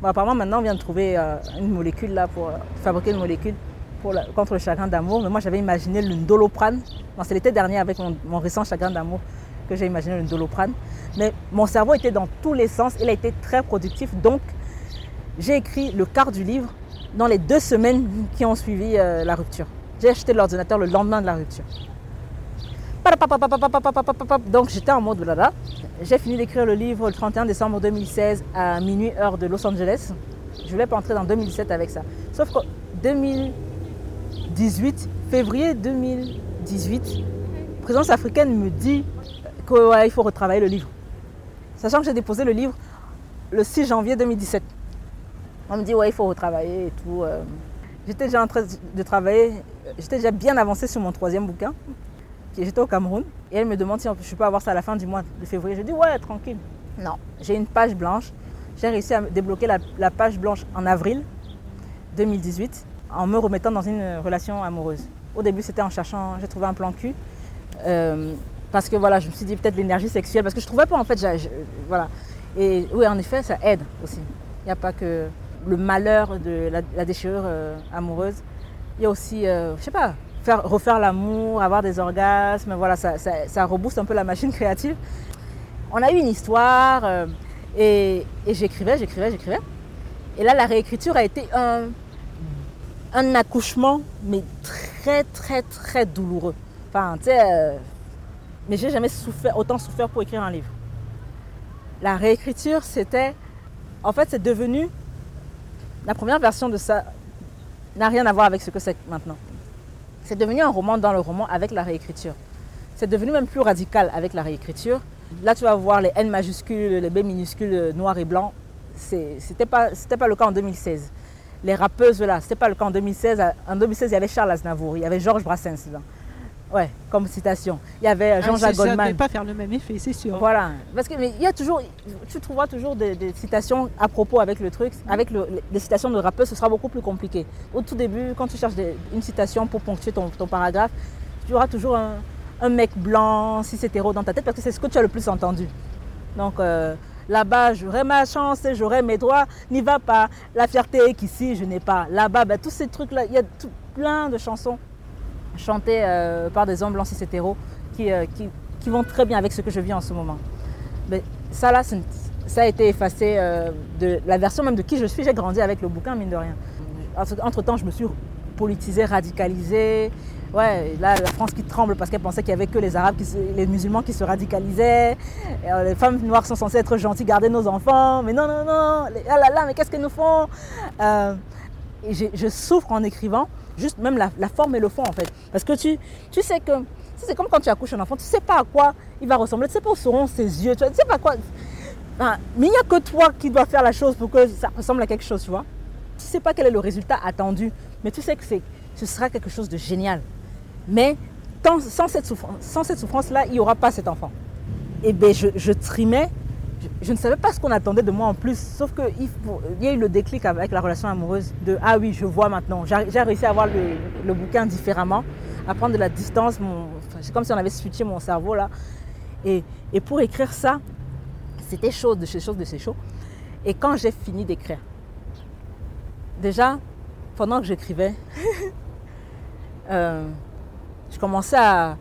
S2: Bon, apparemment, maintenant, on vient de trouver euh, une molécule là pour euh, fabriquer une molécule pour la- contre le chagrin d'amour. Mais moi, j'avais imaginé le Doloprane. Non, c'est l'été dernier avec mon, mon récent chagrin d'amour que j'ai imaginé le Doloprane. Mais mon cerveau était dans tous les sens. Il a été très productif. Donc, j'ai écrit le quart du livre dans les deux semaines qui ont suivi euh, la rupture. J'ai acheté l'ordinateur le lendemain de la rupture. Donc j'étais en mode blabla. J'ai fini d'écrire le livre le 31 décembre 2016 à minuit heure de Los Angeles. Je voulais pas entrer dans 2017 avec ça. Sauf que 2018, février 2018, Présence africaine me dit qu'il faut retravailler le livre. Sachant que j'ai déposé le livre le 6 janvier 2017. On me dit ouais il faut retravailler et tout. euh. J'étais déjà en train de travailler, j'étais déjà bien avancé sur mon troisième bouquin. J'étais au Cameroun et elle me demande si je peux avoir ça à la fin du mois de février. Je dis ouais tranquille. Non, j'ai une page blanche J'ai réussi à débloquer la, la page blanche en avril 2018 en me remettant dans une relation amoureuse. Au début, c'était en cherchant, j'ai trouvé un plan cul. Euh, parce que voilà, je me suis dit peut-être l'énergie sexuelle, parce que je trouvais pas en fait, voilà. Et oui, en effet, ça aide aussi. Il n'y a pas que le malheur de la, la déchirure euh, amoureuse. Il y a aussi, euh, je sais pas, faire, refaire l'amour, avoir des orgasmes, voilà, ça, ça, ça rebooste un peu la machine créative. On a eu une histoire euh, et, et j'écrivais, j'écrivais, j'écrivais. Et là, la réécriture a été un, un accouchement, mais très, très, très douloureux. Enfin, tu sais, euh, mais j'ai jamais souffert, autant souffert pour écrire un livre. La réécriture, c'était. En fait, c'est devenu. La première version de ça n'a rien à voir avec ce que c'est maintenant. C'est devenu un roman dans le roman avec la réécriture. C'est devenu même plus radical avec la réécriture. Là, tu vas voir les N majuscules, les B minuscules, noir et blanc. C'était pas, pas le cas en 2016. Les rappeuses, là, c'était pas le cas en 2016. En 2016, il y avait Charles Aznavour, il y avait Georges Brassens dedans. Ouais, comme citation. Il y avait euh, Jean-Jacques
S1: Ah, ça ne
S2: Goldman.
S1: pas faire le même effet, c'est sûr.
S2: Voilà, parce que mais il y a toujours, tu trouveras toujours des, des citations à propos avec le truc, avec le- les citations de rappeurs, ce sera beaucoup plus compliqué. Au tout début, quand tu cherches des- une citation pour ponctuer ton, ton paragraphe, tu auras toujours un, un mec blanc, cis hétéro dans ta tête, parce que c'est ce que tu as le plus entendu. Donc euh, là-bas, j'aurai ma chance et j'aurai mes droits, n'y va pas. La fierté qu'ici, je n'ai pas. Là-bas, ben, tous ces trucs-là, il y a tout- plein de chansons chantées euh, par des hommes blancs cis hétéros qui, euh, qui, qui vont très bien avec ce que je vis en ce moment. Mais ça là, ça a été effacé euh, de la version même de qui je suis. J'ai grandi avec le bouquin, mine de rien. Entre temps, je me suis politisée, radicalisée. Ouais, là, la France qui tremble parce qu'elle pensait qu'il n'y avait que les Arabes, les musulmans qui se radicalisaient. Les femmes noires sont censées être gentilles, garder nos enfants. Mais non, non, non. Les- ah là là, mais qu'est-ce qu'elles nous font? Et je souffre en écrivant, juste même la, forme et le fond en fait. Parce que tu, tu sais que, c'est comme quand tu accouches un enfant, tu sais pas à quoi il va ressembler, tu sais pas où seront ses yeux, tu tu sais pas quoi. Enfin, mais il n'y a que toi qui dois faire la chose pour que ça ressemble à quelque chose, tu vois. Tu sais pas quel est le résultat attendu, mais tu sais que ce sera quelque chose de génial. Mais sans cette souffrance, souffrance-là, il n'y aura pas cet enfant. Et bien, je, je trimais, je, ne savais pas ce qu'on attendait de moi en plus, sauf qu'il il y a eu le déclic avec la relation amoureuse de ah oui, je vois maintenant. J'ai réussi à voir le, bouquin différemment, à prendre de la distance. c'est comme si on avait switché mon cerveau là. Et, pour écrire ça, c'était chaud de chez chaud de chez chaud. Et quand j'ai fini d'écrire, déjà, pendant que j'écrivais, [laughs] euh, je commençais à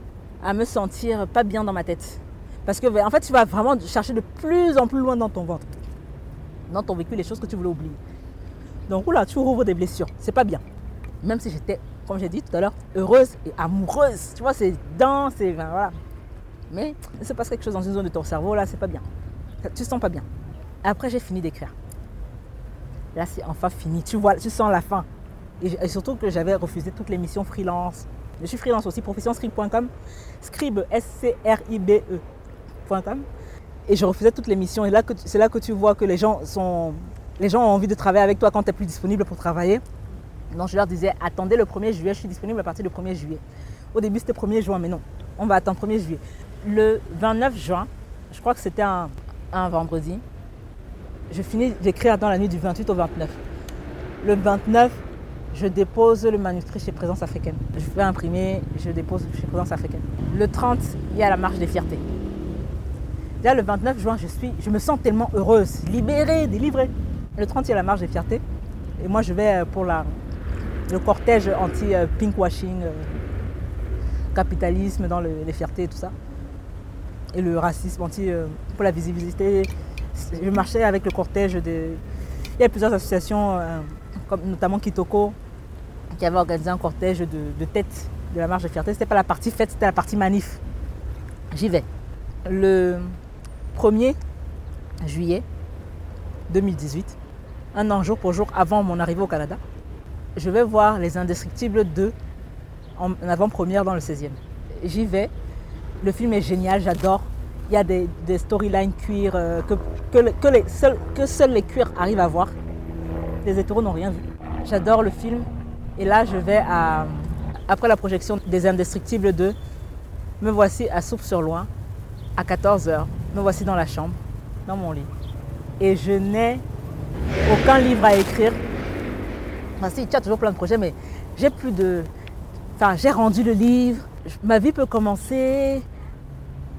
S2: me sentir pas bien dans ma tête. Parce que en fait, tu vas vraiment chercher de plus en plus loin dans ton ventre, dans ton vécu, les choses que tu voulais oublier. Donc là, tu rouvres des blessures. C'est pas bien. Même si j'étais, comme j'ai dit tout à l'heure, heureuse et amoureuse. Tu vois, c'est dense, c'est enfin, voilà. Mais il se passe quelque chose dans une zone de ton cerveau, là, c'est pas bien. Tu sens pas bien. Après, j'ai fini d'écrire. Là, c'est enfin fini. Tu vois, tu sens la fin. Et, et surtout que j'avais refusé toutes les missions freelance. Je suis freelance aussi, professionscribe.com. Scribe, Et je refusais toutes les missions. Et là, c'est là que tu vois que les gens, sont, les gens ont envie de travailler avec toi quand tu n'es plus disponible pour travailler. Donc, je leur disais, attendez le 1er juillet, je suis disponible à partir du 1er juillet. Au début, c'était 1er juin, mais non, on va attendre 1er juillet. Le 29 juin, je crois que c'était un, un vendredi, je finis d'écrire dans la nuit du 28 au 29. Le 29, je dépose le manuscrit chez Présence africaine. Je fais imprimer, je dépose chez Présence africaine. Le 30, il y a la marche des fiertés. Là, le 29 juin, je, suis, je me sens tellement heureuse, libérée, délivrée. Le 30, il y a la marche des fiertés. Et moi, je vais euh, pour le cortège anti-pinkwashing, euh, capitalisme dans le- les fiertés et tout ça. Et le racisme anti, euh, pour la visibilité. Je marchais avec le cortège de... Il y a plusieurs associations, comme notamment Kitoko, qui avait organisé un cortège de, tête de la marche de fierté. C'était pas la partie fête, c'était la partie manif. J'y vais. Le 1er juillet 2018, un an jour pour jour avant mon arrivée au Canada, je vais voir Les Indestructibles 2 en avant-première dans le 16e. J'y vais. Le film est génial, j'adore. Il y a des, storylines cuir euh, que, seuls, les cuirs arrivent à voir. Les hétéros n'ont rien vu. J'adore le film. Et là, je vais. Après la projection des Indestructibles 2, me voici à Soupe-sur-Loin, à 14h. Me voici dans la chambre, dans mon lit. et je n'ai aucun livre à écrire. Enfin, si, tu as toujours plein de projets, mais j'ai plus de. Enfin, j'ai rendu le livre, ma vie peut commencer,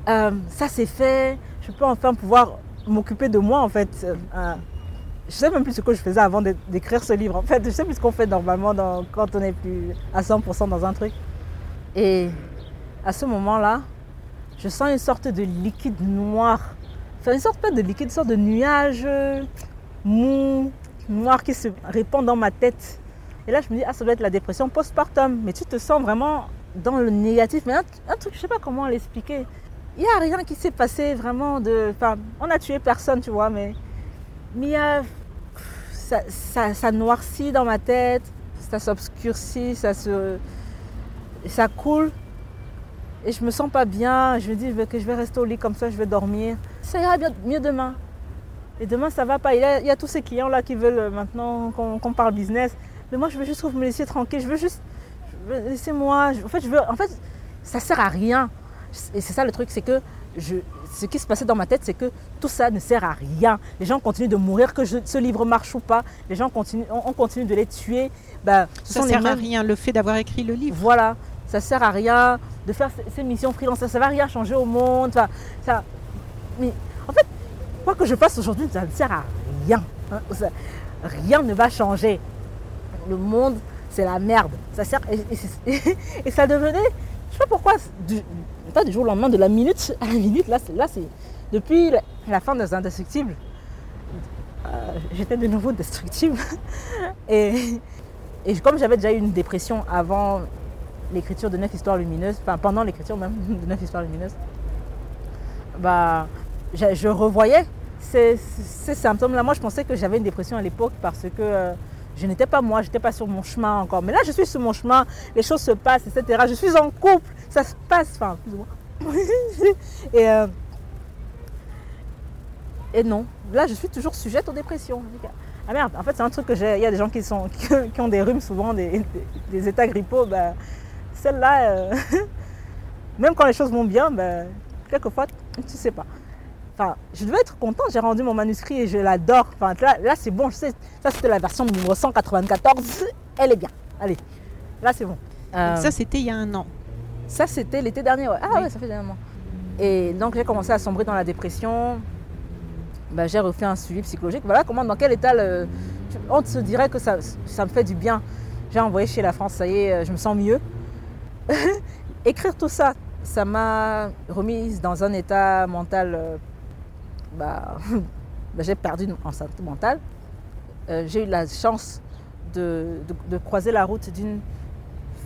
S2: euh, ça c'est fait, je peux enfin pouvoir m'occuper de moi en fait. Euh, je sais même plus ce que je faisais avant d'écrire ce livre en fait. Je sais plus ce qu'on fait normalement quand on n'est plus à 100% dans un truc. Et à ce moment-là, je sens une sorte de liquide noir. Enfin, une sorte pas de liquide, une sorte de nuage euh, mou, noir qui se répand dans ma tête. Et là, je me dis, ah, ça doit être la dépression postpartum. Mais tu te sens vraiment dans le négatif. Mais un, truc, je ne sais pas comment l'expliquer. Il n'y a rien qui s'est passé vraiment de. Enfin, on a tué personne, tu vois, mais. Mais a. Ça, ça, noircit dans ma tête, ça s'obscurcit, ça se. Ça coule. Et je me sens pas bien. Je me dis que je vais rester au lit comme ça, je vais dormir. Ça ira mieux demain. Et demain, ça va pas. Il y a, tous ces clients-là qui veulent maintenant qu'on parle business. Mais moi, je veux juste que vous me laissiez tranquille. Je veux juste. Laissez-moi. En fait, je veux. En fait, ça sert à rien. Et c'est ça le truc, c'est que je, ce qui se passait dans ma tête, c'est que tout ça ne sert à rien. Les gens continuent de mourir, que ce livre marche ou pas. Les gens continuent, on, continue de les tuer.
S1: Ben, ça ne sert à rien, le fait d'avoir écrit le livre.
S2: Voilà, ça sert à rien de faire ces missions freelance. Ça ne va rien changer au monde. ça, mais en fait, quoi que je fasse aujourd'hui, ça ne sert à rien. Hein. rien ne va changer. Le monde, c'est la merde. Ça sert, et, [laughs] ça devenait, je sais pas pourquoi, du, du jour au lendemain, de la minute [laughs] à la minute, là, là c'est depuis la, fin des Indestructibles, euh, j'étais de nouveau destructible. [laughs] et, et comme j'avais déjà eu une dépression avant l'écriture de Neuf Histoires Lumineuses, enfin pendant l'écriture même [laughs] de Neuf Histoires Lumineuses, bah, je, revoyais ces, symptômes-là. Moi, je pensais que j'avais une dépression à l'époque parce que euh, je n'étais pas moi, je n'étais pas sur mon chemin encore. Mais là, je suis sur mon chemin, les choses se passent, etc. Je suis en couple, ça se passe, enfin, [laughs] et, euh, et non, là, je suis toujours sujette aux dépressions. Ah merde, en fait, c'est un truc que j'ai. Il y a des gens qui, sont, [laughs] qui, ont des rhumes, souvent des, états grippaux. Ben, Celle-là, euh, [laughs] même quand les choses vont bien, ben, quelquefois, tu ne sais pas. Enfin, je devais être content, j'ai rendu mon manuscrit et je l'adore. Enfin, là, là c'est bon, je sais, ça c'était la version numéro 194, elle est bien. Allez, là c'est bon.
S1: Euh, ça c'était il y a un an.
S2: Ça c'était l'été dernier, ouais. Ah ouais, ça fait un an. Et donc j'ai commencé à sombrer dans la dépression. Ben, j'ai refait un suivi psychologique. Voilà comment, dans quel état le... on se dirait que ça, ça me fait du bien. J'ai envoyé chez la France, ça y est, euh, je me sens mieux. [laughs] Écrire tout ça, ça m'a remise dans un état mental euh, bah, [laughs] bah, j'ai perdu en santé mentale. Euh, j'ai eu la chance de, croiser la route d'une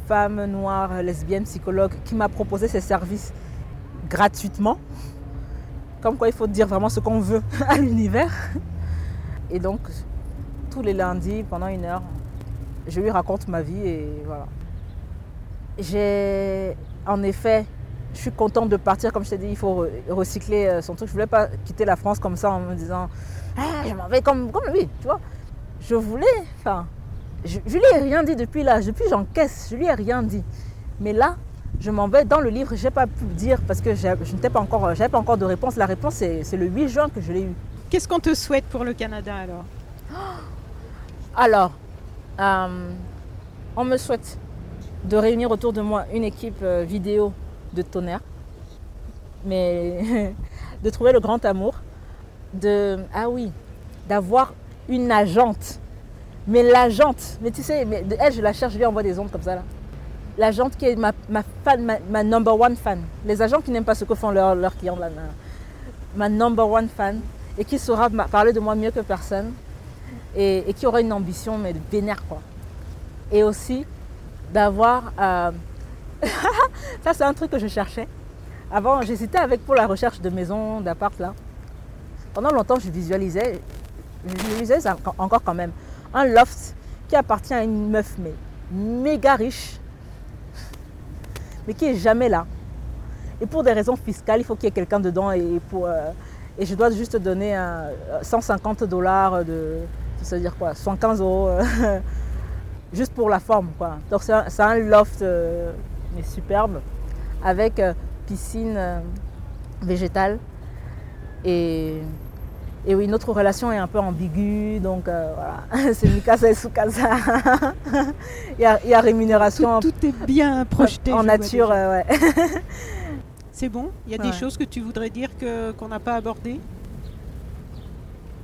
S2: femme noire, lesbienne, psychologue, qui m'a proposé ses services gratuitement. Comme quoi il faut dire vraiment ce qu'on veut [laughs] à l'univers. Et donc, tous les lundis, pendant une heure, je lui raconte ma vie et voilà. J'ai en effet je suis contente de partir. Comme je t'ai dit, il faut recycler euh, son truc. Je ne voulais pas quitter la France comme ça en me disant ah, je m'en vais comme, comme lui, tu vois. Je voulais, enfin, je, ne lui ai rien dit depuis là. Depuis, j'encaisse, je lui ai rien dit. Mais là, je m'en vais dans le livre, je n'ai pas pu dire parce que je n'étais pas encore, j'avais pas encore de réponse. La réponse, c'est le 8 juin que je l'ai eu.
S1: Qu'est-ce qu'on te souhaite pour le Canada alors? [gasps]
S2: Alors, euh, on me souhaite de réunir autour de moi une équipe euh, vidéo de tonnerre, mais [laughs] de trouver le grand amour, ah oui, d'avoir une agente. Mais l'agente, mais tu sais, mais elle, je la cherche, je lui envoie des ondes comme ça là. L'agente qui est ma, number one fan. Les agents qui n'aiment pas ce que font leurs clients là, ma number one fan et qui saura parler de moi mieux que personne et, qui aura une ambition mais de vénère quoi. Et aussi d'avoir euh, [laughs] ça, c'est un truc que je cherchais. Avant, j'hésitais avec pour la recherche de maison, d'appart là. Pendant longtemps, je visualisais, je visualisais encore quand même, un loft qui appartient à une meuf mais méga riche, mais qui est jamais là. Et pour des raisons fiscales, il faut qu'il y ait quelqu'un dedans et pour euh, et je dois juste donner 150 dollars de, ça veut dire quoi, 115 euros, [laughs] juste pour la forme quoi. Donc c'est un, loft. Euh, mais superbe, avec euh, piscine euh, végétale et Et oui, notre relation est un peu ambiguë, donc voilà, [laughs] c'est Mikasa et Sukasa. [laughs] il, y a, il, y a, rémunération.
S1: Tout, tout est bien projeté.
S2: En nature, ouais.
S1: c'est bon? Il y a ouais. des choses que tu voudrais dire que, qu'on n'a pas abordées?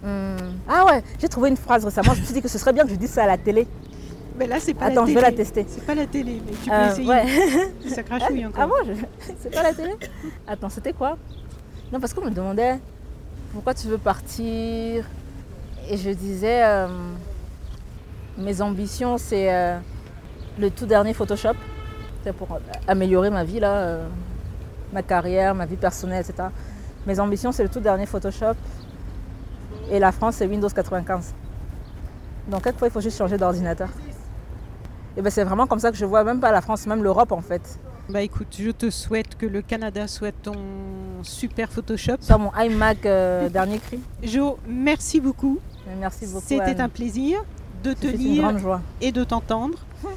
S2: Hum. Ah ouais, j'ai trouvé une phrase récemment, je me suis dit que ce serait bien que je dise ça à la télé.
S1: Mais là, c'est pas
S2: Attends,
S1: la
S2: je
S1: télé.
S2: vais la tester.
S1: C'est pas la télé, mais tu peux
S2: Euh,
S1: essayer.
S2: ouais. [laughs]
S1: Ça crachouille encore.
S2: Ah bon je- [laughs] C'est pas la télé Attends, c'était quoi Non, parce qu'on me demandait pourquoi tu veux partir. Et je disais, euh, mes ambitions, c'est euh, le tout dernier Photoshop. C'est pour améliorer ma vie, là, ma carrière, ma vie personnelle, etc. Mes ambitions, c'est le tout dernier Photoshop. Et la France, c'est Windows 95. Donc, quelquefois, il faut juste changer d'ordinateur. Et ben, c'est vraiment comme ça que je vois même pas la France, même l'Europe en fait.
S1: Bah écoute, je te souhaite que le Canada soit ton super Photoshop.
S2: Sur mon iMac euh, [laughs] dernier cri.
S1: Jo, merci beaucoup.
S2: Merci beaucoup.
S1: C'était un plaisir de te lire et de t'entendre. [laughs]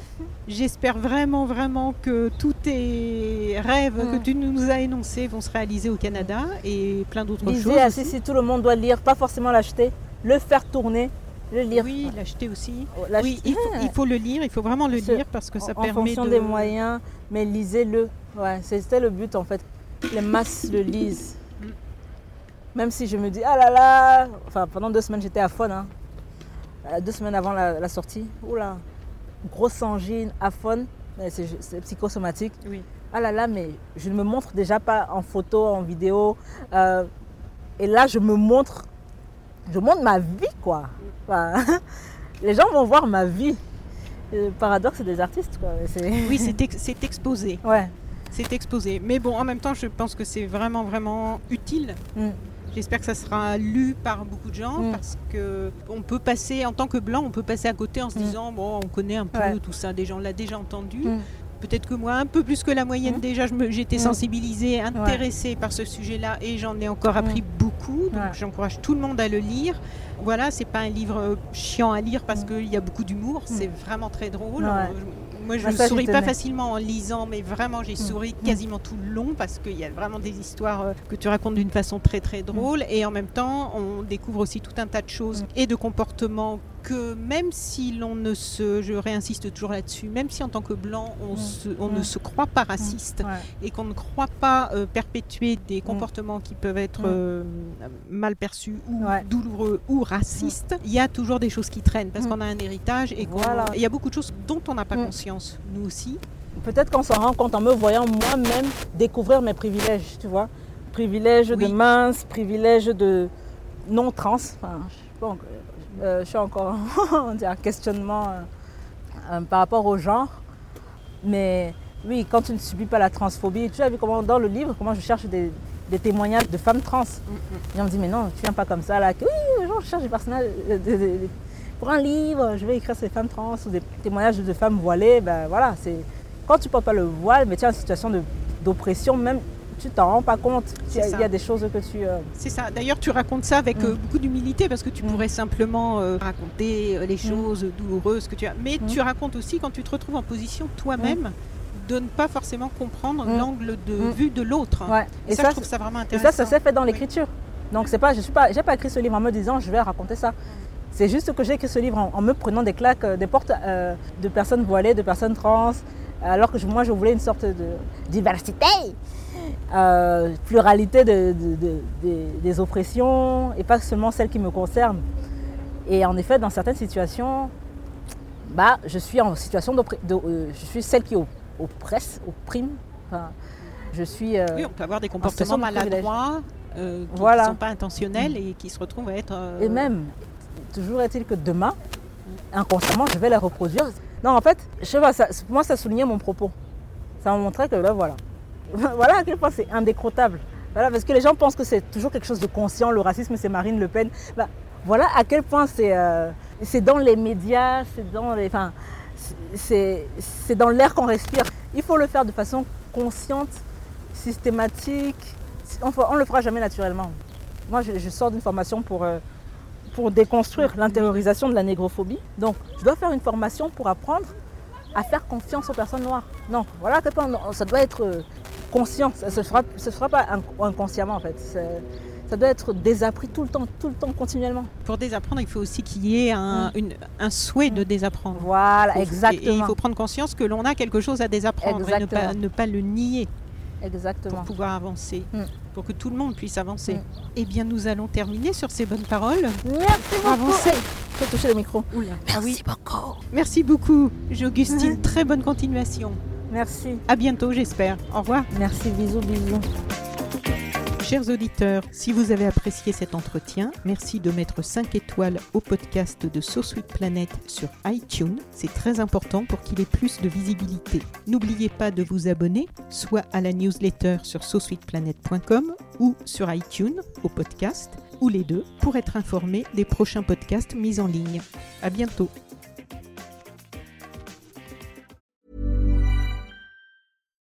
S1: J'espère vraiment, vraiment que tous tes rêves que tu nous as énoncés vont se réaliser au Canada et plein d'autres choses.
S2: Lisez, si, tout le monde doit le lire, pas forcément l'acheter, le faire tourner, le lire.
S1: Oui, l'acheter aussi.
S2: Oh.
S1: Oui, il faut, il faut le lire, il faut vraiment le lire parce que ça
S2: en, en
S1: permet
S2: fonction
S1: de...
S2: des moyens, mais lisez-le. Ouais, c'était le but en fait. Les masses le lisent. Même si je me dis, ah là là, enfin pendant deux semaines j'étais à faune, hein. Euh, deux semaines avant la, la sortie. Oula, grosse angine, à c'est c'est psychosomatique.
S1: Oui.
S2: Ah là là, mais je ne me montre déjà pas en photo, en vidéo. Euh, et là, je me montre, je montre ma vie, quoi. Enfin, [laughs] les gens vont voir ma vie. Le paradoxe des artistes, quoi.
S1: Oui, [laughs] c'est ex- c'est exposé.
S2: Ouais.
S1: C'est exposé. Mais bon, en même temps, je pense que c'est vraiment, vraiment utile.
S2: Mm.
S1: J'espère que ça sera lu par beaucoup de gens
S2: Mm.
S1: parce que on peut passer, en tant que blanc, on peut passer à côté en se
S2: Mm.
S1: disant bon, on connaît un peu
S2: Ouais.
S1: tout ça, des gens l'a déjà entendu. Peut-être que moi, un peu plus que la moyenne
S2: Mm.
S1: déjà, j'étais
S2: Mm.
S1: sensibilisée, intéressée par ce sujet-là et j'en ai encore appris beaucoup. Donc
S2: Ouais.
S1: j'encourage tout le monde à le lire. Voilà, c'est pas un livre euh, chiant à lire parce
S2: Mm.
S1: qu'il y a beaucoup d'humour. C'est vraiment très drôle.
S2: Ouais.
S1: Euh, Moi, je ne
S2: j'y
S1: souris pas facilement en lisant, mais vraiment, j'ai souri quasiment tout le long parce qu'il y a vraiment des histoires euh, que tu racontes d'une façon très très drôle. Et en même temps, on découvre aussi tout un tas de choses et de comportements que même si l'on ne se, je réinsiste toujours là-dessus, même si en tant que blanc, on,
S2: Mm.
S1: se- on
S2: Mm.
S1: ne se croit pas raciste et qu'on ne croit pas euh, perpétuer des comportements qui peuvent être
S2: Mm.
S1: euh, mal perçus ou
S2: Ouais.
S1: douloureux ou racistes, il y a toujours des choses qui traînent parce
S2: Mm.
S1: qu'on a un héritage et qu'on-
S2: Voilà.
S1: il y a beaucoup de choses dont on n'a pas
S2: Mm.
S1: conscience, nous aussi.
S2: Peut-être qu'on s'en rend compte en me voyant moi-même découvrir mes privilèges, tu vois. Privilèges
S1: Oui.
S2: de mince, privilèges de non-trans. Enfin, je, pas je suis encore [laughs] en questionnement euh, euh, par rapport au genre. Mais oui, quand tu ne subis pas la transphobie, tu as vu comment dans le livre, comment je cherche des, des témoignages de femmes trans. Et on me dit, mais non, tu viens pas comme ça là. Que, oui, genre, je cherche des personnages. euh, de- de- de- pour un livre, je vais écrire sur les femmes trans ou des témoignages de femmes voilées. Ben voilà, c'est quand tu portes pas le voile, mais tu es en situation de- d'oppression, même tu t'en rends pas compte. Il y, a,
S1: ça.
S2: y des choses que tu. euh,
S1: C'est ça. D'ailleurs, tu racontes ça avec
S2: Mm.
S1: euh, beaucoup d'humilité parce que tu
S2: Mm.
S1: pourrais simplement euh, raconter les choses douloureuses que tu as. Mais
S2: Mm.
S1: tu racontes aussi quand tu te retrouves en position toi-même de ne pas forcément comprendre
S2: Mm.
S1: l'angle de
S2: Mm.
S1: vue de l'autre.
S2: ouais.
S1: Et, ça, je trouve ça vraiment
S2: Et
S1: intéressant.
S2: ça, ça s'est fait dans
S1: Oui.
S2: l'écriture. Donc c'est pas, je suis pas, j'ai pas écrit ce livre en me disant je vais raconter ça. C'est juste que j'ai écrit ce livre en, en me prenant des claques, des portes euh, de personnes voilées, de personnes trans, alors que je- moi je voulais une sorte de diversité, euh, pluralité de- de- de- des- oppressions et pas seulement celles qui me concernent. Et en effet, dans certaines situations, bah, je suis en situation de, euh, je suis celle qui op- oppresse, opprime. Enfin, je suis. euh,
S1: Oui, on peut avoir des comportements maladroits euh, qui ne
S2: Voilà.
S1: sont pas intentionnels et qui se retrouvent à être.
S2: Et même, toujours est-il que demain, inconsciemment, je vais les reproduire. Non, en fait, je sais pas, ça- pour moi, ça soulignait mon propos. Ça me montrait que là, voilà. [laughs] voilà à quel point c'est indécrottable. Voilà, parce que les gens pensent que c'est toujours quelque chose de conscient, le racisme, c'est Marine Le Pen. Bah, voilà à quel point c'est euh, c'est dans les médias, c'est dans les. Enfin, c'est dans l'air qu'on respire. Il faut le faire de façon consciente, systématique. On ne le fera jamais naturellement. Moi, je, sors d'une formation pour, euh, pour déconstruire l'intériorisation de la négrophobie. Donc, je dois faire une formation pour apprendre à faire confiance aux personnes noires. Non, voilà à quel point ça doit être euh, conscient. Ça ne se fera, se fera pas inc- inconsciemment, en fait. Ça doit être désappris tout le temps, tout le temps, continuellement.
S1: Pour désapprendre, il faut aussi qu'il y ait un, une- un souhait de désapprendre.
S2: Voilà,
S1: Faut- Et, et
S2: exactement.
S1: il faut prendre conscience que l'on a quelque chose à désapprendre et ne pas,
S2: Exactement.
S1: ne pas le nier pour
S2: Exactement.
S1: pouvoir avancer,
S2: Mm.
S1: pour que tout le monde puisse avancer.
S2: Mm.
S1: Eh bien, nous allons terminer sur ces bonnes paroles.
S2: Merci
S1: Pour
S2: beaucoup.
S1: avancer.
S2: Toucher le micro.
S1: Ah oui. Merci beaucoup, Augustine. Très bonne continuation.
S2: Merci.
S1: À bientôt, j'espère. Au revoir.
S2: Merci, bisous, bisous.
S1: Chers auditeurs, si vous avez apprécié cet entretien, merci de mettre 5 étoiles au podcast de So Sweet Planet sur iTunes. C'est très important pour qu'il ait plus de visibilité. N'oubliez pas de vous abonner, soit à la newsletter sur sosweetplanet.com ou sur iTunes au podcast, ou les deux, pour être informé des prochains podcasts mis en ligne. À bientôt.